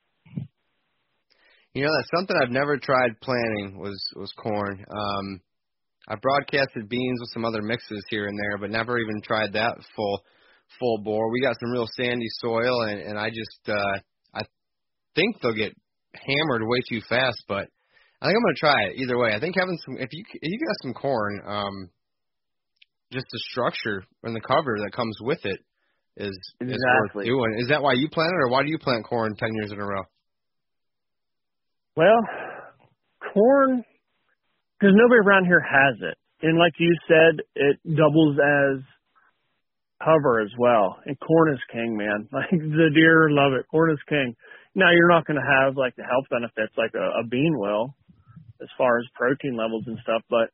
you know that's something I've never tried planting was was corn. Um I broadcasted beans with some other mixes here and there, but never even tried that full full bore. We got some real sandy soil and, and I just uh I think they'll get hammered way too fast, but I think I'm gonna try it either way. I think having some if you if you got some corn, um just the structure and the cover that comes with it is is worth doing. Is that why you plant it or why do you plant corn ten years in a row? Well, corn, because nobody around here has it, and like you said, it doubles as cover as well. And corn is king, man. (laughs) Like the deer love it. Corn is king. Now you're not going to have like the health benefits like a, a bean will, as far as protein levels and stuff. But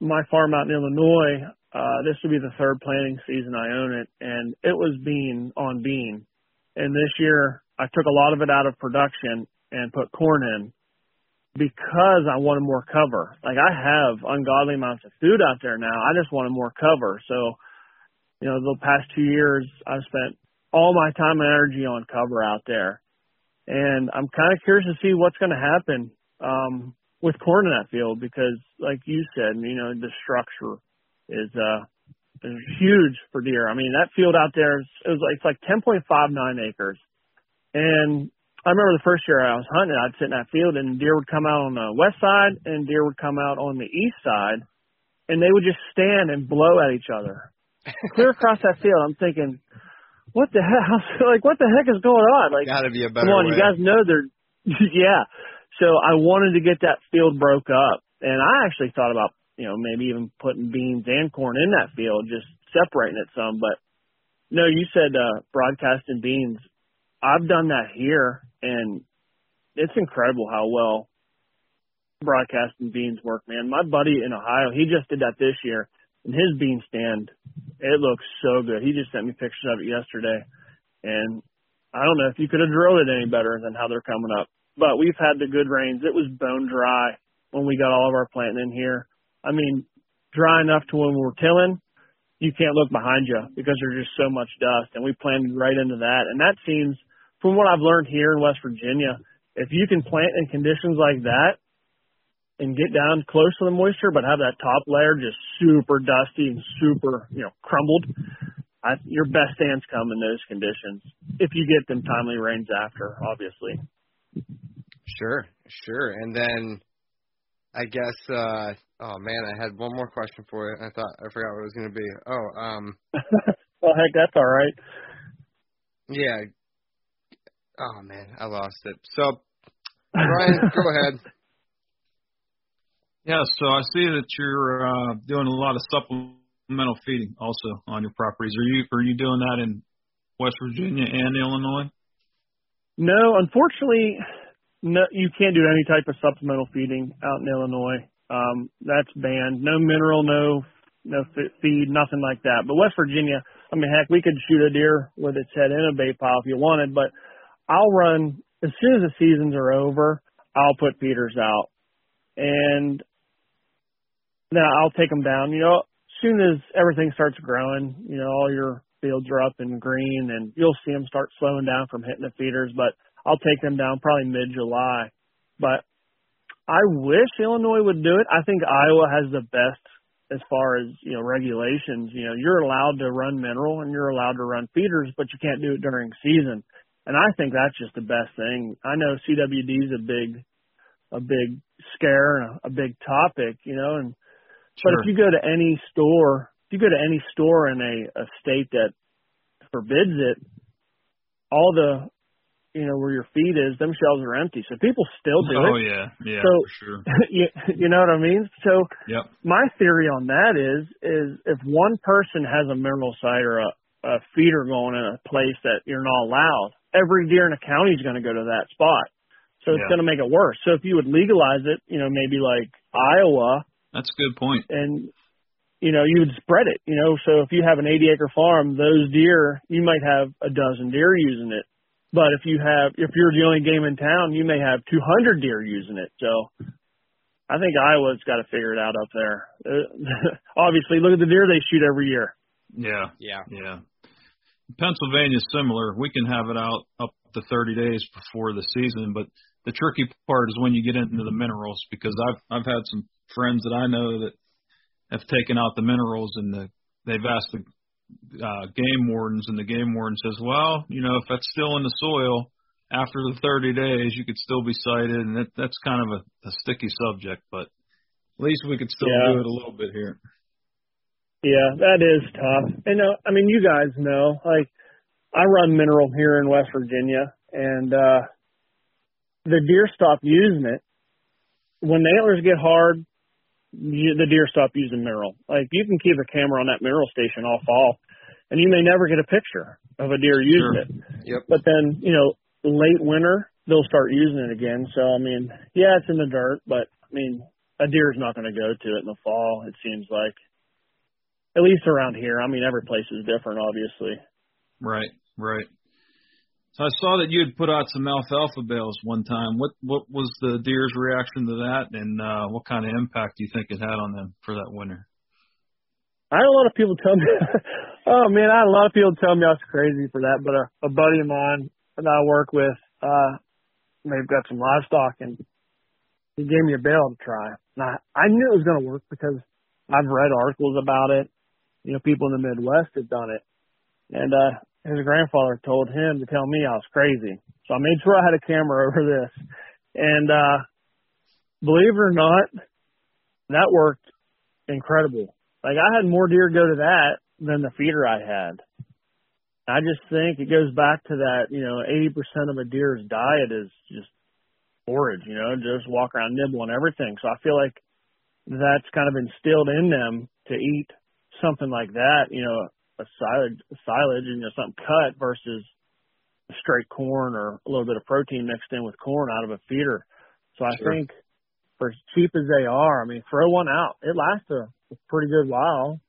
my farm out in Illinois, uh, this would be the third planting season I own it, and it was bean on bean. And this year I took a lot of it out of production and put corn in because I wanted more cover. Like I have ungodly amounts of food out there now. I just wanted more cover. So, you know, the past two years I've spent all my time and energy on cover out there. And I'm kind of curious to see what's going to happen um with corn in that field because like you said, you know, the structure is uh is huge for deer. I mean, that field out there is it was like it's like 10.59 acres. And I remember the first year I was hunting, I'd sit in that field and deer would come out on the west side and deer would come out on the east side and they would just stand and blow at each other. (laughs) Clear across that field. I'm thinking, what the hell? (laughs) Like, what the heck is going on? Like, Got to be a better come on, way. you guys know they're, (laughs) yeah. So I wanted to get that field broke up and I actually thought about, you know, maybe even putting beans and corn in that field, just separating it some. But no, you said, uh, broadcasting beans. I've done that here and it's incredible how well broadcasting beans work, man. My buddy in Ohio, he just did that this year and his bean stand, it looks so good. He just sent me pictures of it yesterday and I don't know if you could have drilled it any better than how they're coming up. But we've had the good rains. It was bone dry when we got all of our planting in here. I mean, dry enough to when we're tilling, you can't look behind you because there's just so much dust. And we planted right into that. And that seems, from what I've learned here in West Virginia, if you can plant in conditions like that and get down close to the moisture, but have that top layer just super dusty and super, you know, crumbled, I, your best stands come in those conditions if you get them timely rains after, obviously. Sure, sure. And then I guess uh oh man, I had one more question for you. I thought I forgot what it was gonna be. Oh, um (laughs) well, heck, that's all right. yeah. Oh man, I lost it. So (laughs) Brian, go ahead. Yeah, so I see that you're uh, doing a lot of supplemental feeding also on your properties. Are you are you doing that in West Virginia and Illinois? No, unfortunately, no, you can't do any type of supplemental feeding out in Illinois. Um, that's banned. No mineral, no no feed, nothing like that. But West Virginia, I mean, heck, we could shoot a deer with its head in a bait pile if you wanted. But I'll run as soon as the seasons are over. I'll put feeders out, and then I'll take them down. You know, as soon as everything starts growing, you know, all your fields are up and green, and you'll see them start slowing down from hitting the feeders. But I'll take them down probably mid July. But I wish Illinois would do it. I think Iowa has the best as far as you know regulations. You know, you're allowed to run mineral and you're allowed to run feeders, but you can't do it during season. And I think that's just the best thing. I know CWD is a big, a big scare and a, a big topic, you know. And Sure. but if you go to any store, if you go to any store in a, a state that forbids it, all the you know where your feed is, them shelves are empty. So people still do oh it. Oh yeah, yeah, So- for sure. (laughs) you, you know what I mean? So Yep. my theory on that is is if one person has a mineral site or a, a feeder going in a place that you're not allowed, every deer in the county is going to go to that spot. So it's Yeah. going to make it worse. So if you would legalize it, you know, maybe like Iowa, That's a good point. and you know you would spread it. You know, so if you have an 80 acre farm, those deer you might have a dozen deer using it. But if you have, if you're the only game in town, you may have 200 deer using it. So I think Iowa's got to figure it out up there. Uh, (laughs) obviously, look at the deer they shoot every year. Yeah, Yeah. yeah. Pennsylvania's similar. We can have it out up to 30 days before the season, but the tricky part is when you get into the minerals because I've I've had some friends that I know that have taken out the minerals and the, they've asked the uh, game wardens and the game warden says, well, you know, if that's still in the soil after the 30 days, you could still be cited, and that that's kind of a, a sticky subject, but at least we could still Yeah. do it a little bit here. Yeah, that is tough. And uh, I mean, you guys know, like I run mineral here in West Virginia, and uh the deer stop using it when the antlers get hard. The deer stop using mineral. Like you can keep a camera on that mineral station all fall, and you may never get a picture of a deer using Sure. it. Yep. But then, you know, late winter they'll start using it again. So I mean, yeah, it's in the dirt, but I mean, a deer's not going to go to it in the fall. It seems like at least around here. I mean, every place is different, obviously. Right, right. So I saw that you had put out some alfalfa bales one time. What what was the deer's reaction to that, and uh, what kind of impact do you think it had on them for that winter? I had a lot of people tell me, (laughs) oh man, I had a lot of people tell me I was crazy for that. But a, a buddy of mine that I work with, uh, they've got some livestock, and he gave me a bale to try. And I, I knew it was going to work because I've read articles about it. You know, people in the Midwest have done it, and uh, his grandfather told him to tell me I was crazy. So I made sure I had a camera (laughs) over this, and uh, believe it or not, that worked incredible. Like I had more deer go to that than the feeder I had. I just think it goes back to that, you know, 80% of a deer's diet is just forage, you know, just walk around nibbling everything. So I feel like that's kind of instilled in them to eat something like that, you know, a silage, silage and you know, something cut versus straight corn or a little bit of protein mixed in with corn out of a feeder. So I Sure. think for as cheap as they are, I mean, throw one out. It lasts a, a pretty good while.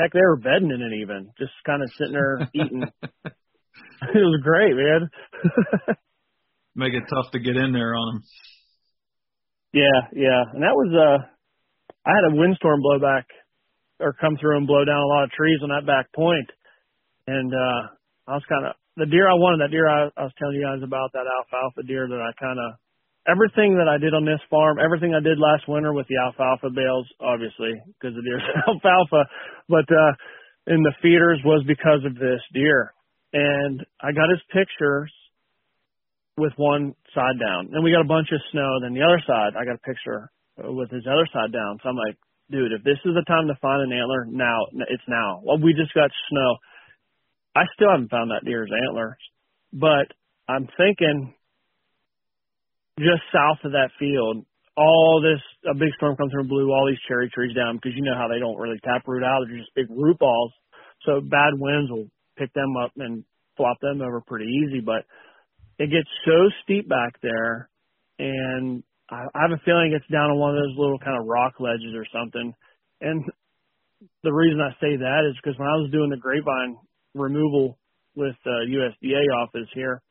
Heck, they were bedding in it even, just kind of sitting there (laughs) eating. it was great, man. (laughs) Make it tough to get in there on them. yeah, yeah. And that was uh I had a windstorm blow back or come through and blow down a lot of trees on that back point. And uh I was kinda the deer I wanted, that deer I, I was telling you guys about, that alfalfa deer that I kinda everything that I did on this farm, everything I did last winter with the alfalfa bales, obviously, because the deer's (laughs) alfalfa, but uh in the feeders was because of this deer. And I got his pictures with one side down. Then we got a bunch of snow. Then the other side, I got a picture with his other side down. So I'm like, dude, if this is the time to find an antler, now it's now. Well, we just got snow. I still haven't found that deer's antlers, but I'm thinking just south of that field, all this a big storm comes through and blew all these cherry trees down because you know how they don't really taproot out; they're just big root balls. So bad winds will pick them up and flop them over pretty easy. But it gets so steep back there, and I, have a feeling it's down on one of those little kind of rock ledges or something. And the reason I say that is because when I was doing the grapevine removal with uh, USDA office here,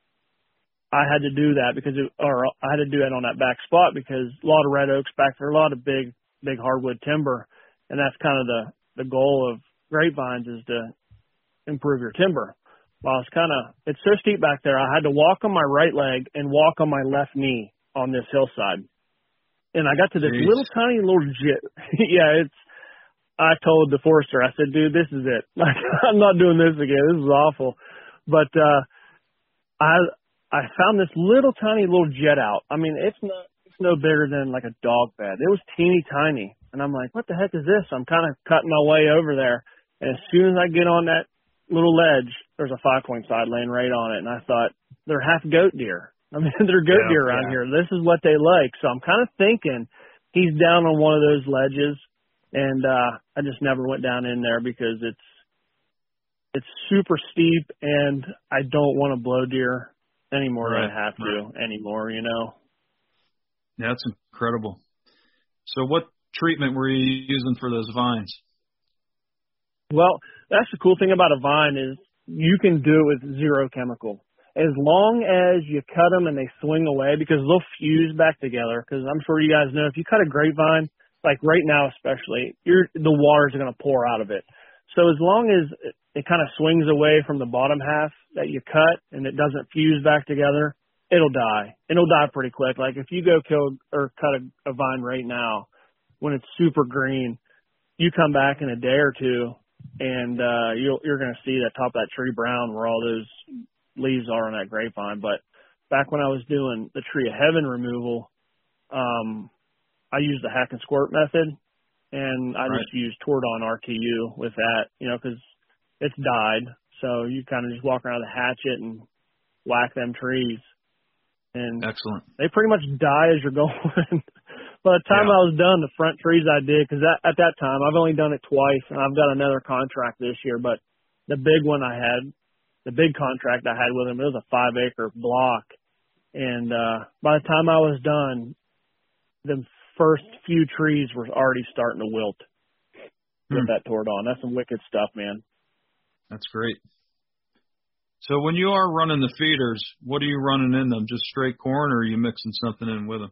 I had to do that because it, or I had to do that on that back spot because a lot of red oaks back there, a lot of big, big hardwood timber, and that's kind of the the goal of grapevines is to improve your timber. Well, it's kind of it's so steep back there. I had to walk on my right leg and walk on my left knee on this hillside, and I got to this Jeez. little tiny little jit. (laughs) yeah, it's. I told the forester, I said, "Dude, this is it. (laughs) Like, I'm not doing this again. This is awful." But uh I I found this little tiny little jet out. I mean, it's not it's no bigger than like a dog bed. It was teeny tiny, and I'm like, "What the heck is this?" I'm kind of cutting my way over there, and as soon as I get on that little ledge, there's a five point side laying right on it, and I thought they're half goat deer. I mean, (laughs) they're goat Yeah, deer around yeah. here. This is what they like. So I'm kind of thinking he's down on one of those ledges, and uh I just never went down in there because it's it's super steep, and I don't want to blow deer any more than I have to anymore. You know. Yeah, that's incredible. So, what treatment were you using for those vines? Well, that's the cool thing about a vine is you can do it with zero chemical. As long as you cut them and they swing away because they'll fuse back together. Because I'm sure you guys know if you cut a grapevine, like right now especially, you're, the waters going to pour out of it. So as long as it, kind of swings away from the bottom half that you cut and it doesn't fuse back together, it'll die. It'll die pretty quick. Like if you go kill or cut a, a vine right now when it's super green, you come back in a day or two and uh you'll you're gonna see that top of that tree brown where all those leaves are on that grapevine. But back when I was doing the tree of heaven removal, um I used the hack and squirt method and I Right. just used Tordon RTU with that, you know, 'cause it's dyed. So you kind of just walk around with a hatchet and whack them trees. And Excellent. they pretty much die as you're (laughs) going. By the time Yeah. I was done, the front trees I did, because at that time I've only done it twice, and I've got another contract this year. But the big one I had, the big contract I had with him, it was a five acre block, and uh by the time I was done, the first few trees were already starting to wilt with Hmm. that Tordon. That's some wicked stuff, man. That's great. So, when you are running the feeders, what are you running in them? Just straight corn, or are you mixing something in with them?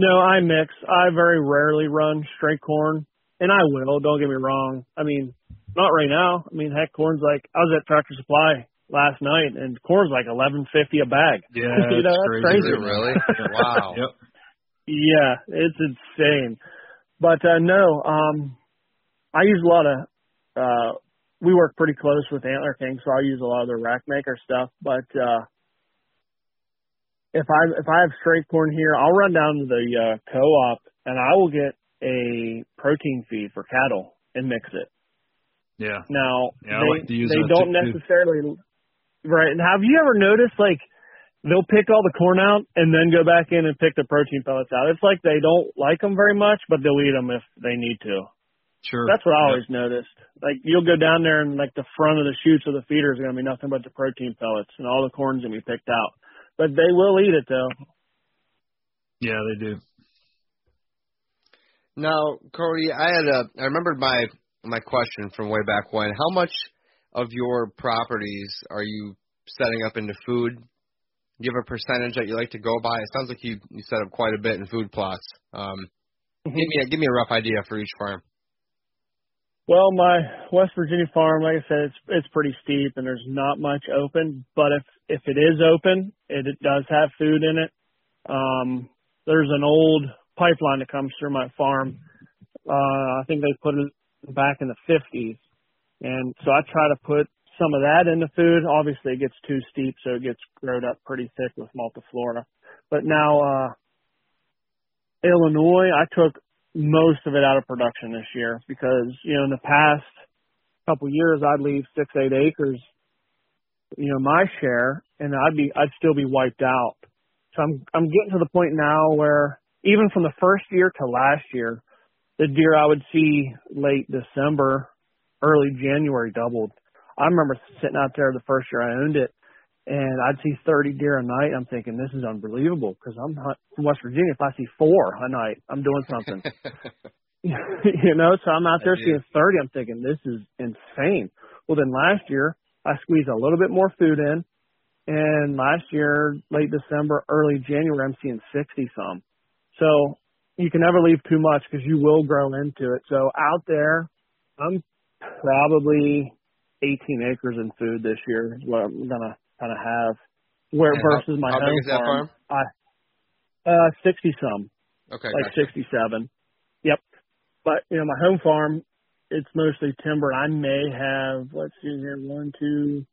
No, I mix. I very rarely run straight corn, and I will. Don't get me wrong. I mean, not right now. I mean, heck, corn's like I was at Tractor Supply last night, and corn's like eleven fifty a bag. Yeah, (laughs) you know, it's that's crazy. Crazy. really? (laughs) Wow. Yep. Yeah, it's insane. But uh no, um I use a lot of uh we work pretty close with Antler King, so I use a lot of their rack maker stuff. But uh if I if I have straight corn here, I'll run down to the uh co op and I will get a protein feed for cattle and mix it. Yeah. Now Yeah, they like they don't too. necessarily right. And have you ever noticed like they'll pick all the corn out and then go back in and pick the protein pellets out? It's like they don't like them very much, but they'll eat them if they need to. Sure. That's what I Yep. always noticed. Like you'll go down there and like the front of the chutes of the feeder is going to be nothing but the protein pellets and all the corn's going to be picked out. But they will eat it though. Yeah, they do. Now, Cody, I had a I remembered my my question from way back when. How much of your properties are you setting up into food? Do you have a percentage that you like to go by? It sounds like you you set up quite a bit in food plots. Um, give me a, give me a rough idea for each farm. Well, my West Virginia farm, like I said, it's it's pretty steep and there's not much open. But if if it is open, it, it does have food in it. Um, there's an old pipeline that comes through my farm. Uh, I think they put it back in the 50s, and so I try to put some of that in the food. Obviously, it gets too steep, so it gets growed up pretty thick with multiflora. But now, uh, Illinois, I took most of it out of production this year because you know in the past couple years I'd leave six eight acres, you know my share, and I'd be I'd still be wiped out. So I'm I'm getting to the point now where even from the first year to last year, the deer I would see late December, early January doubled. I remember sitting out there the first year I owned it, and I'd see 30 deer a night. I'm thinking this is unbelievable because I'm hunt- from West Virginia. If I see four a night, I'm doing something. (laughs) you know, so I'm out there seeing 30. I'm thinking this is insane. Well, then last year I squeezed a little bit more food in, and last year, late December, early January, I'm seeing 60 some. So you can never leave too much because you will grow into it. So out there, I'm probably 18 acres in food this year is what I'm gonna kind of have. Where And versus how- my how home is that farm? I uh 60 some, Okay, like gotcha. 67. Yep. But you know my home farm, it's mostly timber. I may have let's see here one two,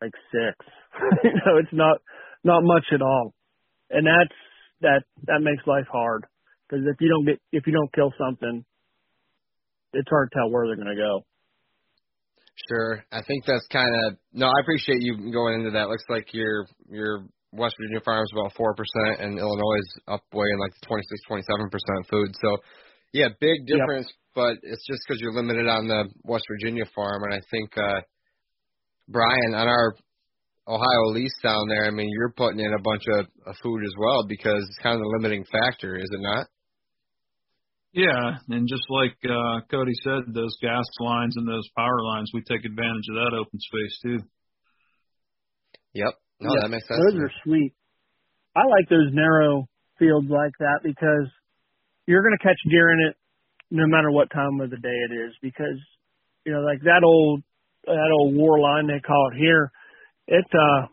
like six. (laughs) you know it's not not much at all, and that's that that makes life hard because if you don't get if you don't kill something, it's hard to tell where they're gonna go. Sure. I think that's kind of no. I appreciate you going into that. Looks like your your West Virginia farm is about four percent, and Illinois is up way in like 26, 27 percent food. So, yeah, big Yep. difference. But it's just because you're limited on the West Virginia farm, and I think uh Brian on our Ohio lease down there. I mean, you're putting in a bunch of, of food as well because it's kind of the limiting factor, is it not? Yeah, and just like uh, Cody said, those gas lines and those power lines, we take advantage of that open space too. Yep. No, Yeah, that makes sense. Those are sweet. I like those narrow fields like that because you're going to catch deer in it no matter what time of the day it is because you know like that old that old war line they call it here it uh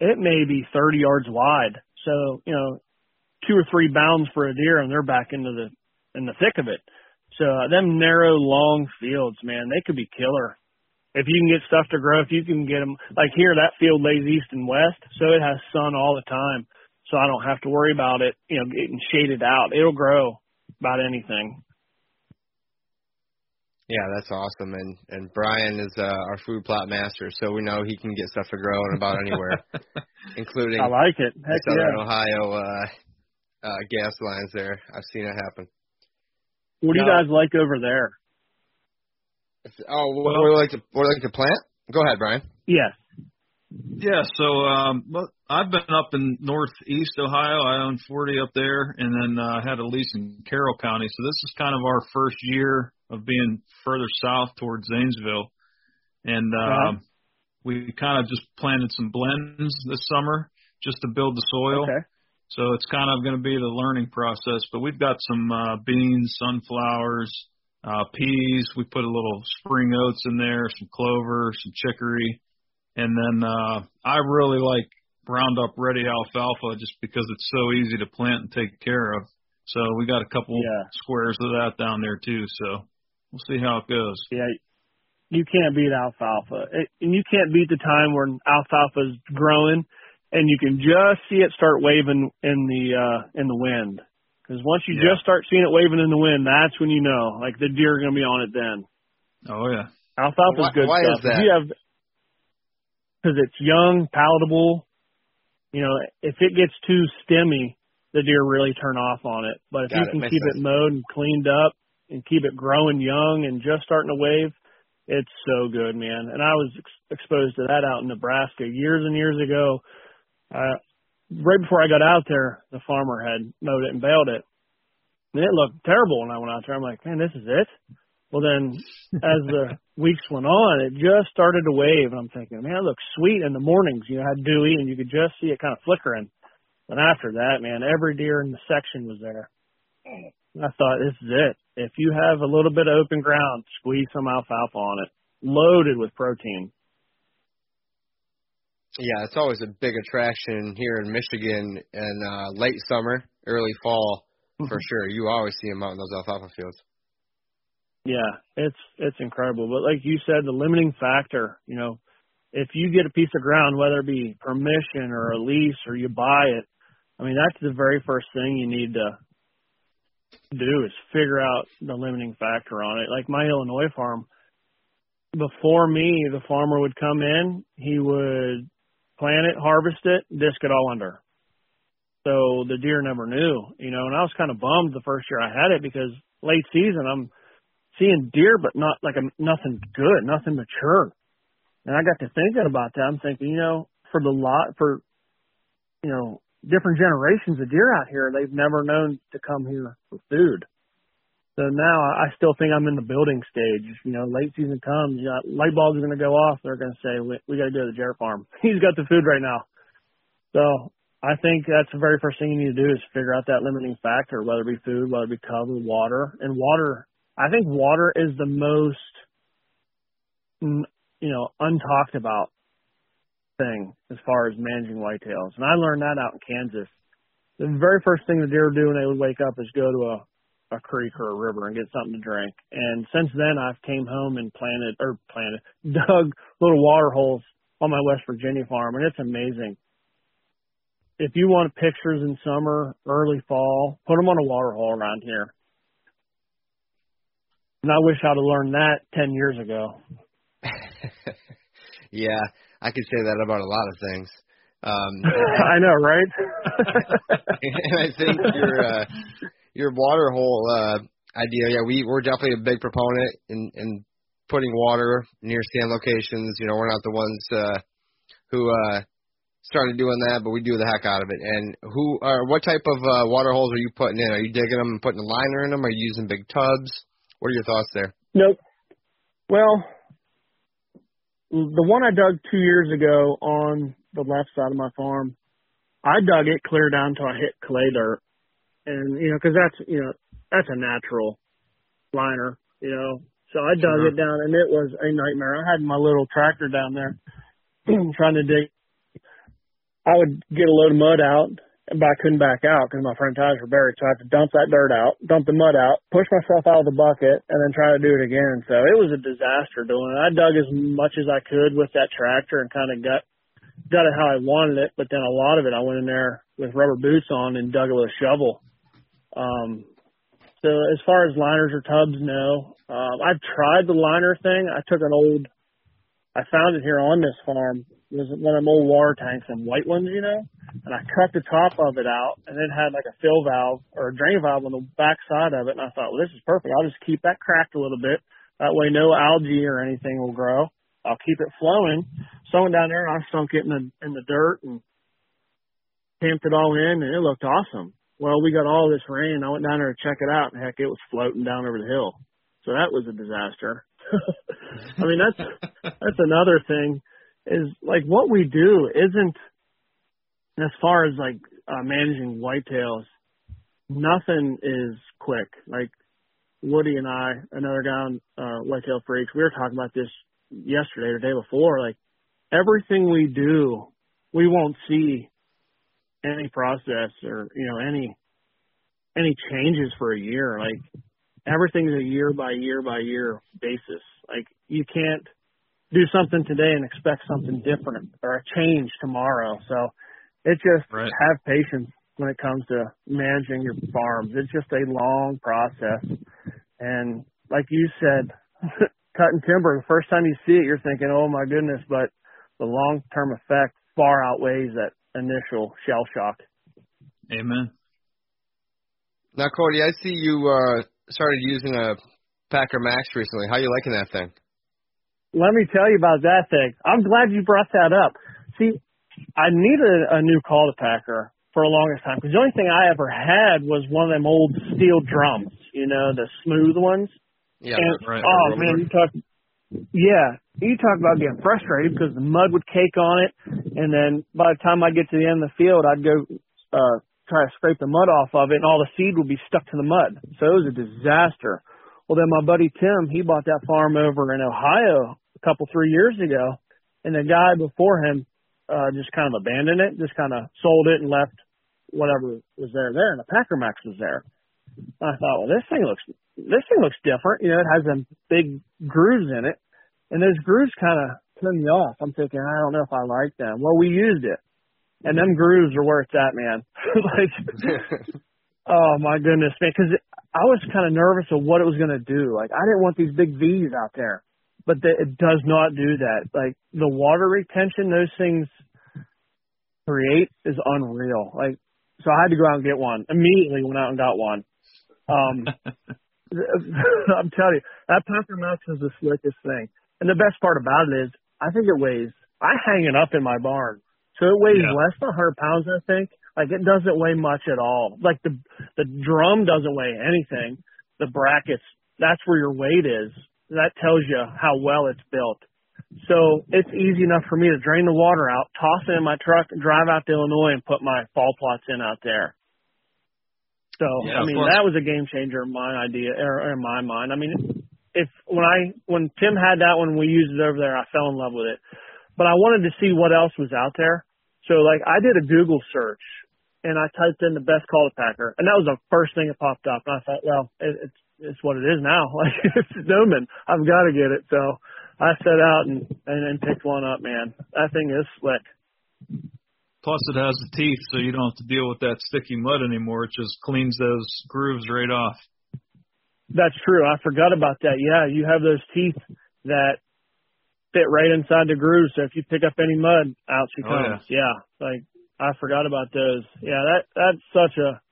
it may be 30 yards wide. So you know two or three bounds for a deer and they're back into the in the thick of it. So uh, them narrow long fields man they could be killer. If you can get stuff to grow if you can get them like here that field lays east and west so it has sun all the time. So I don't have to worry about it you know getting shaded out. It'll grow about anything Yeah, that's awesome. And and Brian is uh, our food plot master, so we know he can get stuff to grow in about anywhere, (laughs) including I like it. the Heck Southern yeah. Ohio uh, uh, gas lines. There, I've seen it happen. What do you guys like over there? Oh, what, Well- what do you like to what do you like to plant? Go ahead, Brian. Yes. Yeah, so um I've been up in northeast Ohio. I own 40 up there and then uh had a lease in Carroll County. So this is kind of our first year of being further south towards Zanesville. And Uh-huh. um we kind of just planted some blends this summer just to build the soil. Okay. So it's kind of going to be the learning process, but we've got some uh, beans, sunflowers, uh, peas. We put a little spring oats in there, some clover, some chicory, and then uh, I really like Roundup Ready alfalfa just because it's so easy to plant and take care of. So we got a couple Yeah. squares of that down there too. So we'll see how it goes. Yeah. You can't beat alfalfa, It- and you can't beat the time when alfalfa's growing, and you can just see it start waving in the uh in the wind. Because once you Yeah. just start seeing it waving in the wind, that's when you know, like the deer are going to be on it. Then Oh yeah. alfalfa's Why- good why stuff. is that? If you have because it's young, palatable. You know, if it gets too stemmy, the deer really turn off on it. But if Got you it. can Makes keep sense. it mowed and cleaned up and keep it growing young and just starting to wave, it's so good, man. And I was ex- exposed to that out in Nebraska years and years ago. Uh, right before I got out there, the farmer had mowed it and baled it. And it looked terrible when I went out there. I'm like, man, this is it? Well, then as the weeks went on, it just started to wave. And I'm thinking, man, it looks sweet in the mornings. You know, had dewy and you could just see it kind of flickering. And after that, man, every deer in the section was there. I thought, this is it. If you have a little bit of open ground, squeeze some alfalfa on it, loaded with protein. Yeah, it's always a big attraction here in Michigan in uh, late summer, early fall, for (laughs) sure. You always see them out in those alfalfa fields. Yeah, it's it's incredible. But like you said, the limiting factor, you know, if you get a piece of ground, whether it be permission or a lease or you buy it, I mean that's the very first thing you need to do is figure out the limiting factor on it. Like my Illinois farm, before me, the farmer would come in, he would plant it, harvest it, disc it all under. So the deer never knew, you know, and I was kind of bummed the first year I had it because late season I'm seeing deer, but not like a, nothing good, nothing mature. And I got to thinking about that. I'm thinking, you know, for the lot, for, you know, different generations of deer out here, they've never known to come here for food. So now I still think I'm in the building stage. You know, late season comes, you know, light bulbs are going to go off. They're going to say, we, we got to go to the Jarrett farm. (laughs) He's got the food right now. So I think that's the very first thing you need to do is figure out that limiting factor, whether it be food, whether it be cover, water. And water, I think water is the most, mm, you know, untalked about thing as far as managing whitetails. And I learned that out in Kansas. The very first thing the deer do when they would wake up is go to a a creek or a river and get something to drink. And since then, I've came home and planted or planted, (laughs) dug little water holes on my West Virginia farm, and it's amazing. If you want pictures in summer, early fall, put them on a water hole around here. And I wish I'd have learned that 10 years ago. (laughs) yeah, I could say that about a lot of things. Um, (laughs) I know, right? (laughs) and I think your uh, your water hole uh, idea, yeah, we we're definitely a big proponent in in putting water near stand locations. You know, we're not the ones uh, who uh, started doing that, but we do the heck out of it. And who, uh, what type of uh, water holes are you putting in? Are you digging them and putting a liner in them? Are you using big tubs? What are your thoughts there? Nope. Well, the one I dug two years ago on the left side of my farm, I dug it clear down till I hit clay dirt, and you know, because that's you know that's a natural liner, you know. So I dug sure. it down, and it was a nightmare. I had my little tractor down there (clears throat) trying to dig. I would get a load of mud out, but I couldn't back out because my front tires were buried. So I had to dump that dirt out, dump the mud out, push myself out of the bucket, and then try to do it again. So it was a disaster doing it. I dug as much as I could with that tractor and kind of got got it how I wanted it, but then a lot of it I went in there with rubber boots on and dug it with a shovel. Um, so as far as liners or tubs, no. Um, I've tried the liner thing. I took an old, I found it here on this farm. Was one of them old water tanks and white ones, you know, and I cut the top of it out and it had like a fill valve or a drain valve on the back side of it. And I thought, well, this is perfect. I'll just keep that cracked a little bit. That way no algae or anything will grow. I'll keep it flowing. So I went down there and I sunk it in the, in the dirt and camped it all in and it looked awesome. Well, we got all this rain. I went down there to check it out, and heck, it was floating down over the hill. So that was a disaster. (laughs) I mean, that's that's another thing. Is like what we do isn't as far as like uh, managing whitetails. Nothing is quick. Like Woody and I, another guy on uh, Whitetail Freaks, we were talking about this yesterday or the day before. Like everything we do, we won't see any process or you know any any changes for a year. Like everything's a year by year by year basis. Like you can't do something today and expect something different or a change tomorrow. So it just right. have patience when it comes to managing your farms. It's just a long process. And like you said, (laughs) cutting timber, the first time you see it, you're thinking, oh my goodness, but the long term effect far outweighs that initial shell shock. Amen. Now, Cody, I see you uh, started using a Packer Max recently. How are you liking that thing? Let me tell you about that thing. I'm glad you brought that up. See, I needed a new cultipacker for a longest time because the only thing I ever had was one of them old steel drums, you know, the smooth ones. Yeah, and, right. Oh man, you talk yeah, you talk about getting frustrated because the mud would cake on it, and then by the time I get to the end of the field, I'd go uh, try to scrape the mud off of it, and all the seed would be stuck to the mud. So it was a disaster. Well, then my buddy Tim, he bought that farm over in Ohio a couple three years ago, and the guy before him uh, just kind of abandoned it, just kind of sold it and left whatever was there there, and the Packer Max was there. I thought, well, this thing looks this thing looks different. You know, it has them big grooves in it, and those grooves kind of turn me off. I'm thinking, I don't know if I like them. Well, we used it, and them grooves are where it's at, man. (laughs) like, (laughs) oh my goodness, man, because I was kind of nervous of what it was going to do. Like, I didn't want these big V's out there, but the, it does not do that. Like the water retention, those things create is unreal. Like, so I had to go out and get one immediately. Went out and got one. Um, (laughs) I'm telling you, that Packer Max is the slickest thing. And the best part about it is, I think it weighs. I hang it up in my barn, so it weighs yeah. less than 100 pounds. I think. Like it doesn't weigh much at all. Like the the drum doesn't weigh anything. The brackets, that's where your weight is. That tells you how well it's built. So it's easy enough for me to drain the water out, toss it in my truck, and drive out to Illinois, and put my fall plots in out there. So yeah, I mean that was a game changer in my idea or in my mind. I mean if when I when Tim had that one, we used it over there. I fell in love with it, but I wanted to see what else was out there. So like I did a Google search and I typed in the best cultipacker, and that was the first thing that popped up. And I thought, well, it, it's it's what it is now. (laughs) Like it's Doman, I've got to get it. So I set out and and, and picked one up. Man, that thing is slick. Plus, it has the teeth, so you don't have to deal with that sticky mud anymore. It just cleans those grooves right off. That's true. I forgot about that. Yeah, you have those teeth that fit right inside the groove. So if you pick up any mud, out she comes. Oh, yeah. yeah, like I forgot about those. Yeah, that that's such a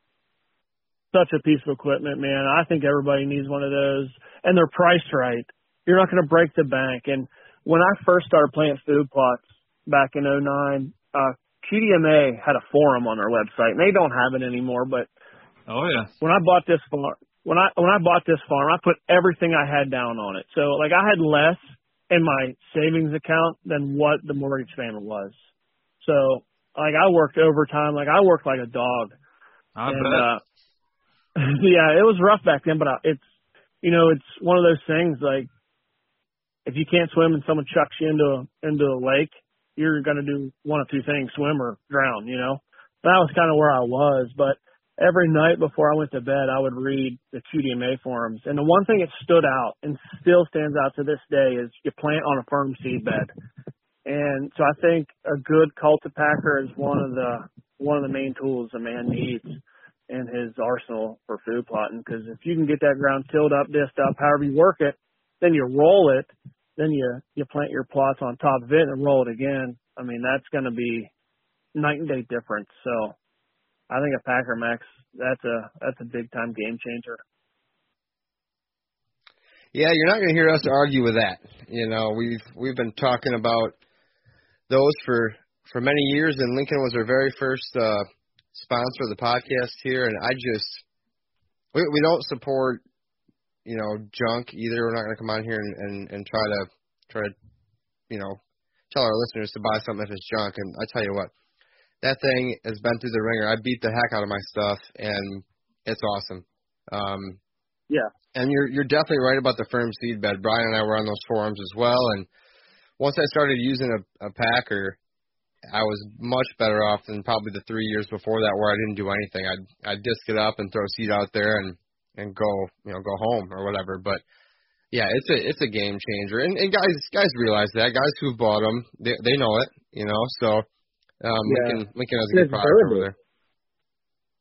such a piece of equipment, man. I think everybody needs one of those, and they're priced right. You're not going to break the bank. And when I first started planting food plots back in '09, uh, QDMA had a forum on their website, and they don't have it anymore. But oh yeah, when I bought this farm, when I when I bought this farm, I put everything I had down on it. So like I had less in my savings account than what the mortgage payment was. So like I worked overtime, like I worked like a dog. I and, bet. Uh, (laughs) yeah, it was rough back then, but uh, it's you know it's one of those things like if you can't swim and someone chucks you into a, into a lake, you're to do one of two things: swim or drown. You know, that was kind of where I was. But every night before I went to bed, I would read the QDMA forums, and the one thing that stood out and still stands out to this day is you plant on a firm seed bed. And so I think a good cultipacker is one of the one of the main tools a man needs in his arsenal for food plotting. Because if you can get that ground tilled up, dished up, however you work it, then you roll it, then you you plant your plots on top of it and roll it again. I mean that's going to be night and day difference. So I think a Packer Max that's a that's a big time game changer. Yeah, you're not going to hear us argue with that. You know, we've we've been talking about those for for many years, and Lincoln was our very first uh, sponsor of the podcast here. And I just we we don't support you know junk either. We're not going to come on here and, and and try to try to you know tell our listeners to buy something if it's junk. And I tell you what, that thing has been through the ringer. I beat the heck out of my stuff, and it's awesome. Um, yeah. And you're you're definitely right about the firm seed bed. Brian and I were on those forums as well, and once I started using a, a packer, I was much better off than probably the three years before that, where I didn't do anything. I'd I'd disc it up and throw seed out there and and go you know go home or whatever. But yeah, it's a it's a game changer, and and guys guys realize that. Guys who've bought them, they they know it, you know. So um, Yeah. Lincoln Lincoln has a good product over there.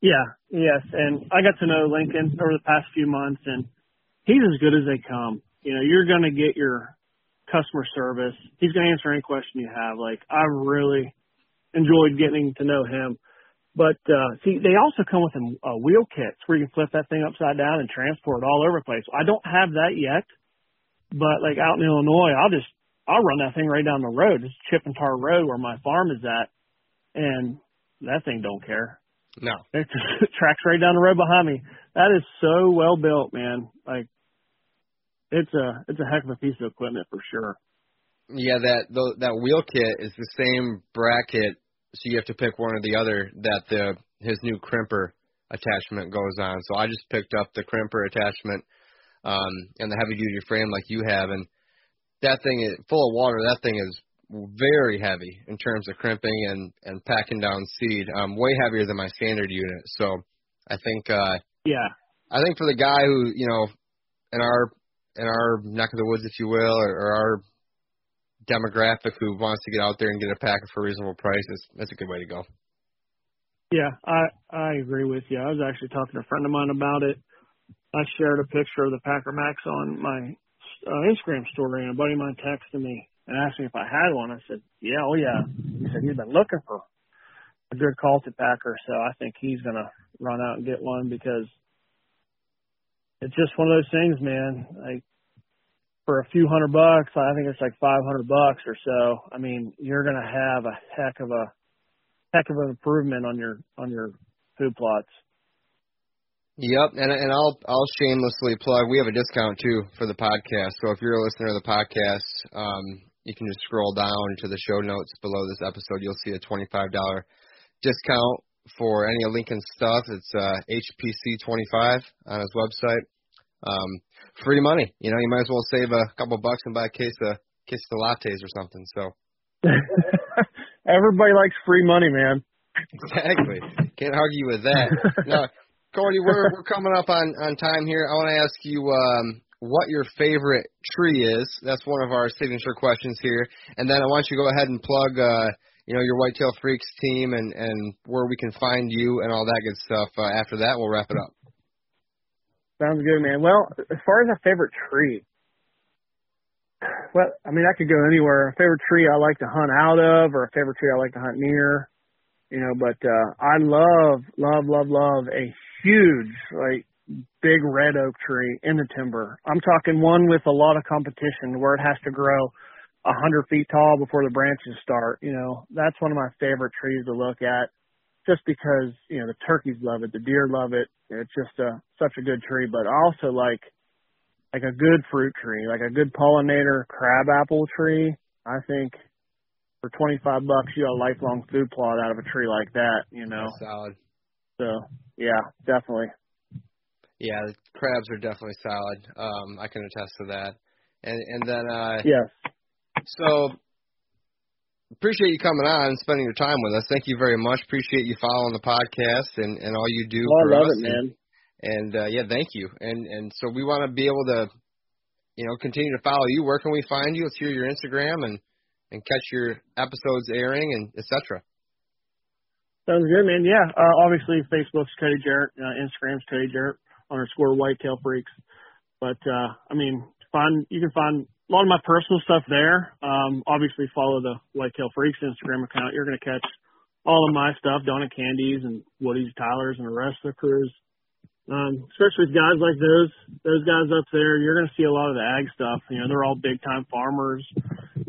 Yeah, yes, and I got to know Lincoln over the past few months, and he's as good as they come. You know, you're going to get your customer service. He's going to answer any question you have. Like, I really enjoyed getting to know him. But uh see, they also come with a, a wheel kits where you can flip that thing upside down and transport it all over the place. I don't have that yet, but like out in Illinois, I'll just I'll run that thing right down the road, just Chip and Tar Road where my farm is at, and that thing don't care. No, It (laughs) tracks right down the road behind me. That is so well built, man. Like it's a it's a heck of a piece of equipment for sure. Yeah, that tho- that wheel kit is the same bracket, so you have to pick one or the other. That the his new crimper attachment goes on. So I just picked up the crimper attachment um, and the heavy duty frame like you have, and that thing is full of water. That thing is very heavy in terms of crimping and and packing down seed. Um, way heavier than my standard unit. So I think uh, Yeah. I think for the guy who you know in our in our neck of the woods, if you will, or, or our demographic who wants to get out there and get a packer for a reasonable price, is that's a good way to go. Yeah, I I agree with you. I was actually talking to a friend of mine about it. I shared a picture of the Packer Max on my uh, Instagram story, and a buddy of mine texted me and asked me if I had one. I said, "Yeah, oh yeah." He said he's been looking for a good cultipacker, so I think he's gonna run out and get one because it's just one of those things, man. Like for a few hundred bucks, I think it's like five hundred bucks or so. I mean, you're gonna have a heck of a heck of an improvement on your on your food plots. Yep, and and I'll I'll shamelessly plug. We have a discount too for the podcast. So if you're a listener of the podcast, um, you can just scroll down to the show notes below this episode. You'll see a twenty five dollar discount for any of Lincoln's stuff. It's uh, HPC twenty five on his website. um, free money. You know, you might as well save a couple bucks and buy a case of case of lattes or something. So (laughs) everybody likes free money, man. Exactly. Can't argue with that. now, Cody, we're we're coming up on on time here. I want to ask you um, what your favorite tree is. That's one of our signature questions here. And then I want you to go ahead and plug, uh, you know, your Whitetail Freaks team and and where we can find you and all that good stuff. Uh, after that, we'll wrap it up. Sounds good, man. Well, as far as a favorite tree, well, I mean, I could go anywhere. A favorite tree I like to hunt out of, or a favorite tree I like to hunt near. You know, but uh, I love, love, love, love a huge, like big red oak tree in the timber. I'm talking one with a lot of competition where it has to grow a hundred feet tall before the branches start. You know, that's one of my favorite trees to look at just because, you know, the turkeys love it, the deer love it. It's just a, such a good tree, but I also like, like a good fruit tree, like a good pollinator crab apple tree. I think for 25 bucks, you got a lifelong food plot out of a tree like that, you know. That's solid. So, yeah, definitely. Yeah, the crabs are definitely solid. Um, I can attest to that. And and then uh Yes. So appreciate you coming on and spending your time with us. Thank you very much. Appreciate you following the podcast and and all you do Oh, for I love us. it, man. And, and uh yeah, thank you. And and so we want to be able to you know continue to follow you. Where can we find you? Let's hear your Instagram and and catch your episodes airing and etc. Sounds good, man. Yeah. Uh, obviously, Facebook's Cody Jarrett, uh, Instagram's Cody Jarrett underscore Whitetail Freaks. But uh, I mean, find you can find a lot of my personal stuff there. Um, obviously, follow the Whitetail Freaks Instagram account. You're going to catch all of my stuff, Don and Kandi's and Woody's Tyler's and the rest of the crews. Um, especially with guys like those, those guys up there, you're going to see a lot of the ag stuff. You know, they're all big time farmers.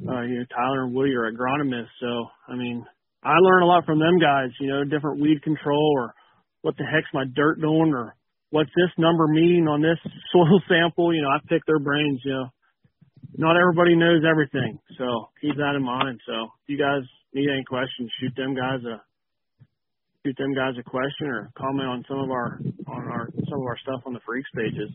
Uh, you know, Tyler and Woody are agronomists. So, I mean, I learn a lot from them guys, you know, different weed control or what the heck's my dirt doing or what's this number mean on this (laughs) soil sample. You know, I pick their brains, you know. Not everybody knows everything. So keep that in mind. So if you guys need any questions, shoot them guys a shoot them guys a question or comment on some of our on our some of our stuff on the freaks pages.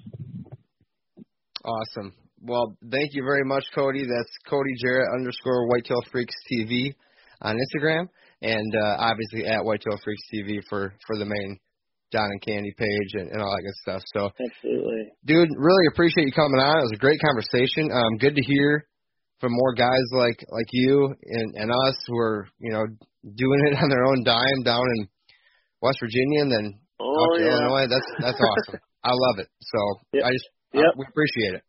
Awesome. Well, thank you very much, Cody. That's Cody Jarrett underscore Whitetail Freaks TV on Instagram, and uh, obviously at Whitetail Freaks TV for for the main Don and Kandi page and, and all that good stuff. So, Absolutely. dude, really appreciate you coming on. It was a great conversation. Um, good to hear from more guys like like you and and us who are you know doing it (laughs) on their own dime down in West Virginia and then Oh yeah. Illinois. That's that's awesome. (laughs) I love it. So Yep. I just Yep. uh, we appreciate it.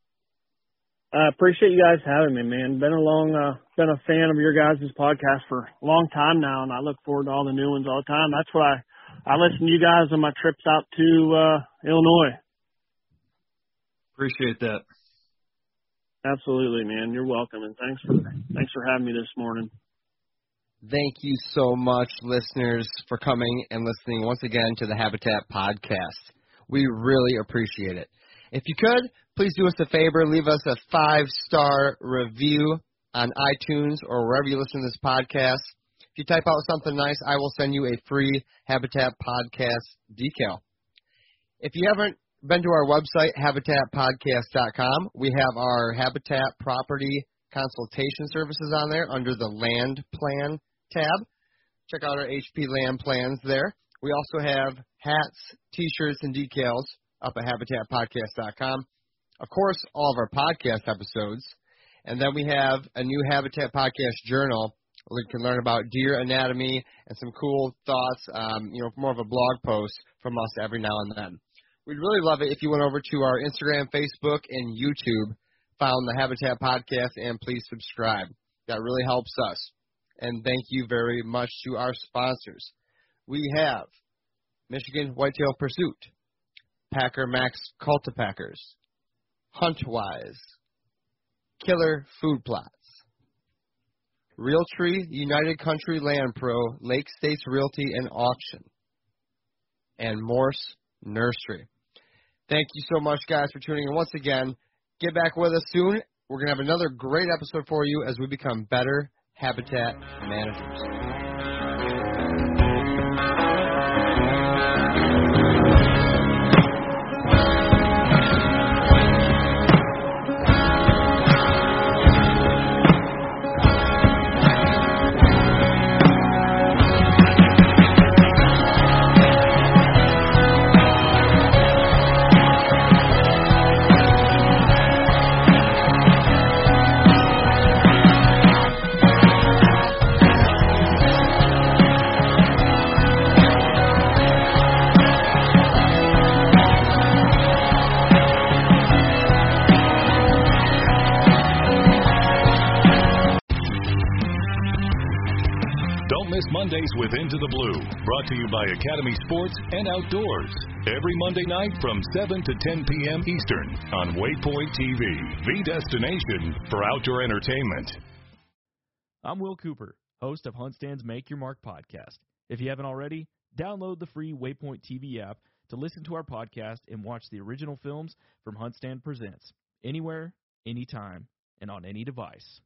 I appreciate you guys having me, man. Been a long, uh, been a fan of your guys' podcast for a long time now, and I look forward to all the new ones all the time. That's why I listen to you guys on my trips out to uh, Illinois. Appreciate that. Absolutely, man. You're welcome, and thanks for thanks for having me this morning. Thank you so much, listeners, for coming and listening once again to the Habitat Podcast. We really appreciate it. If you could, please do us a favor, leave us a five star review on iTunes or wherever you listen to this podcast. You type out something nice, I will send you a free Habitat Podcast decal. If you haven't been to our website, habitatpodcast.com, we have our Habitat Property consultation services on there under the Land Plan tab. Check out our HP Land Plans there. We also have hats, t-shirts, and decals up at habitatpodcast.com. Of course, all of our podcast episodes. And then we have a new Habitat Podcast journal you can learn about deer anatomy and some cool thoughts, um, you know, more of a blog post from us every now and then. We'd really love it if you went over to our Instagram, Facebook, and YouTube, found the Habitat Podcast, and please subscribe. That really helps us. And thank you very much to our sponsors. We have Michigan Whitetail Pursuit, Packer Max Cultipackers, Huntwise, Killer Food Plots, Realtree United Country Land Pro, Lake States Realty and Auction, and Morse Nursery. Thank you so much, guys, for tuning in once again. Get back with us soon. We're going to have another great episode for you as we become better habitat managers. Brought to you by Academy Sports and Outdoors. Every Monday night from 7 to 10 p.m. Eastern on Waypoint TV, the destination for outdoor entertainment. I'm Will Cooper, host of HuntStand's Make Your Mark podcast. If you haven't already, download the free Waypoint TV app to listen to our podcast and watch the original films from HuntStand Presents anywhere, anytime, and on any device.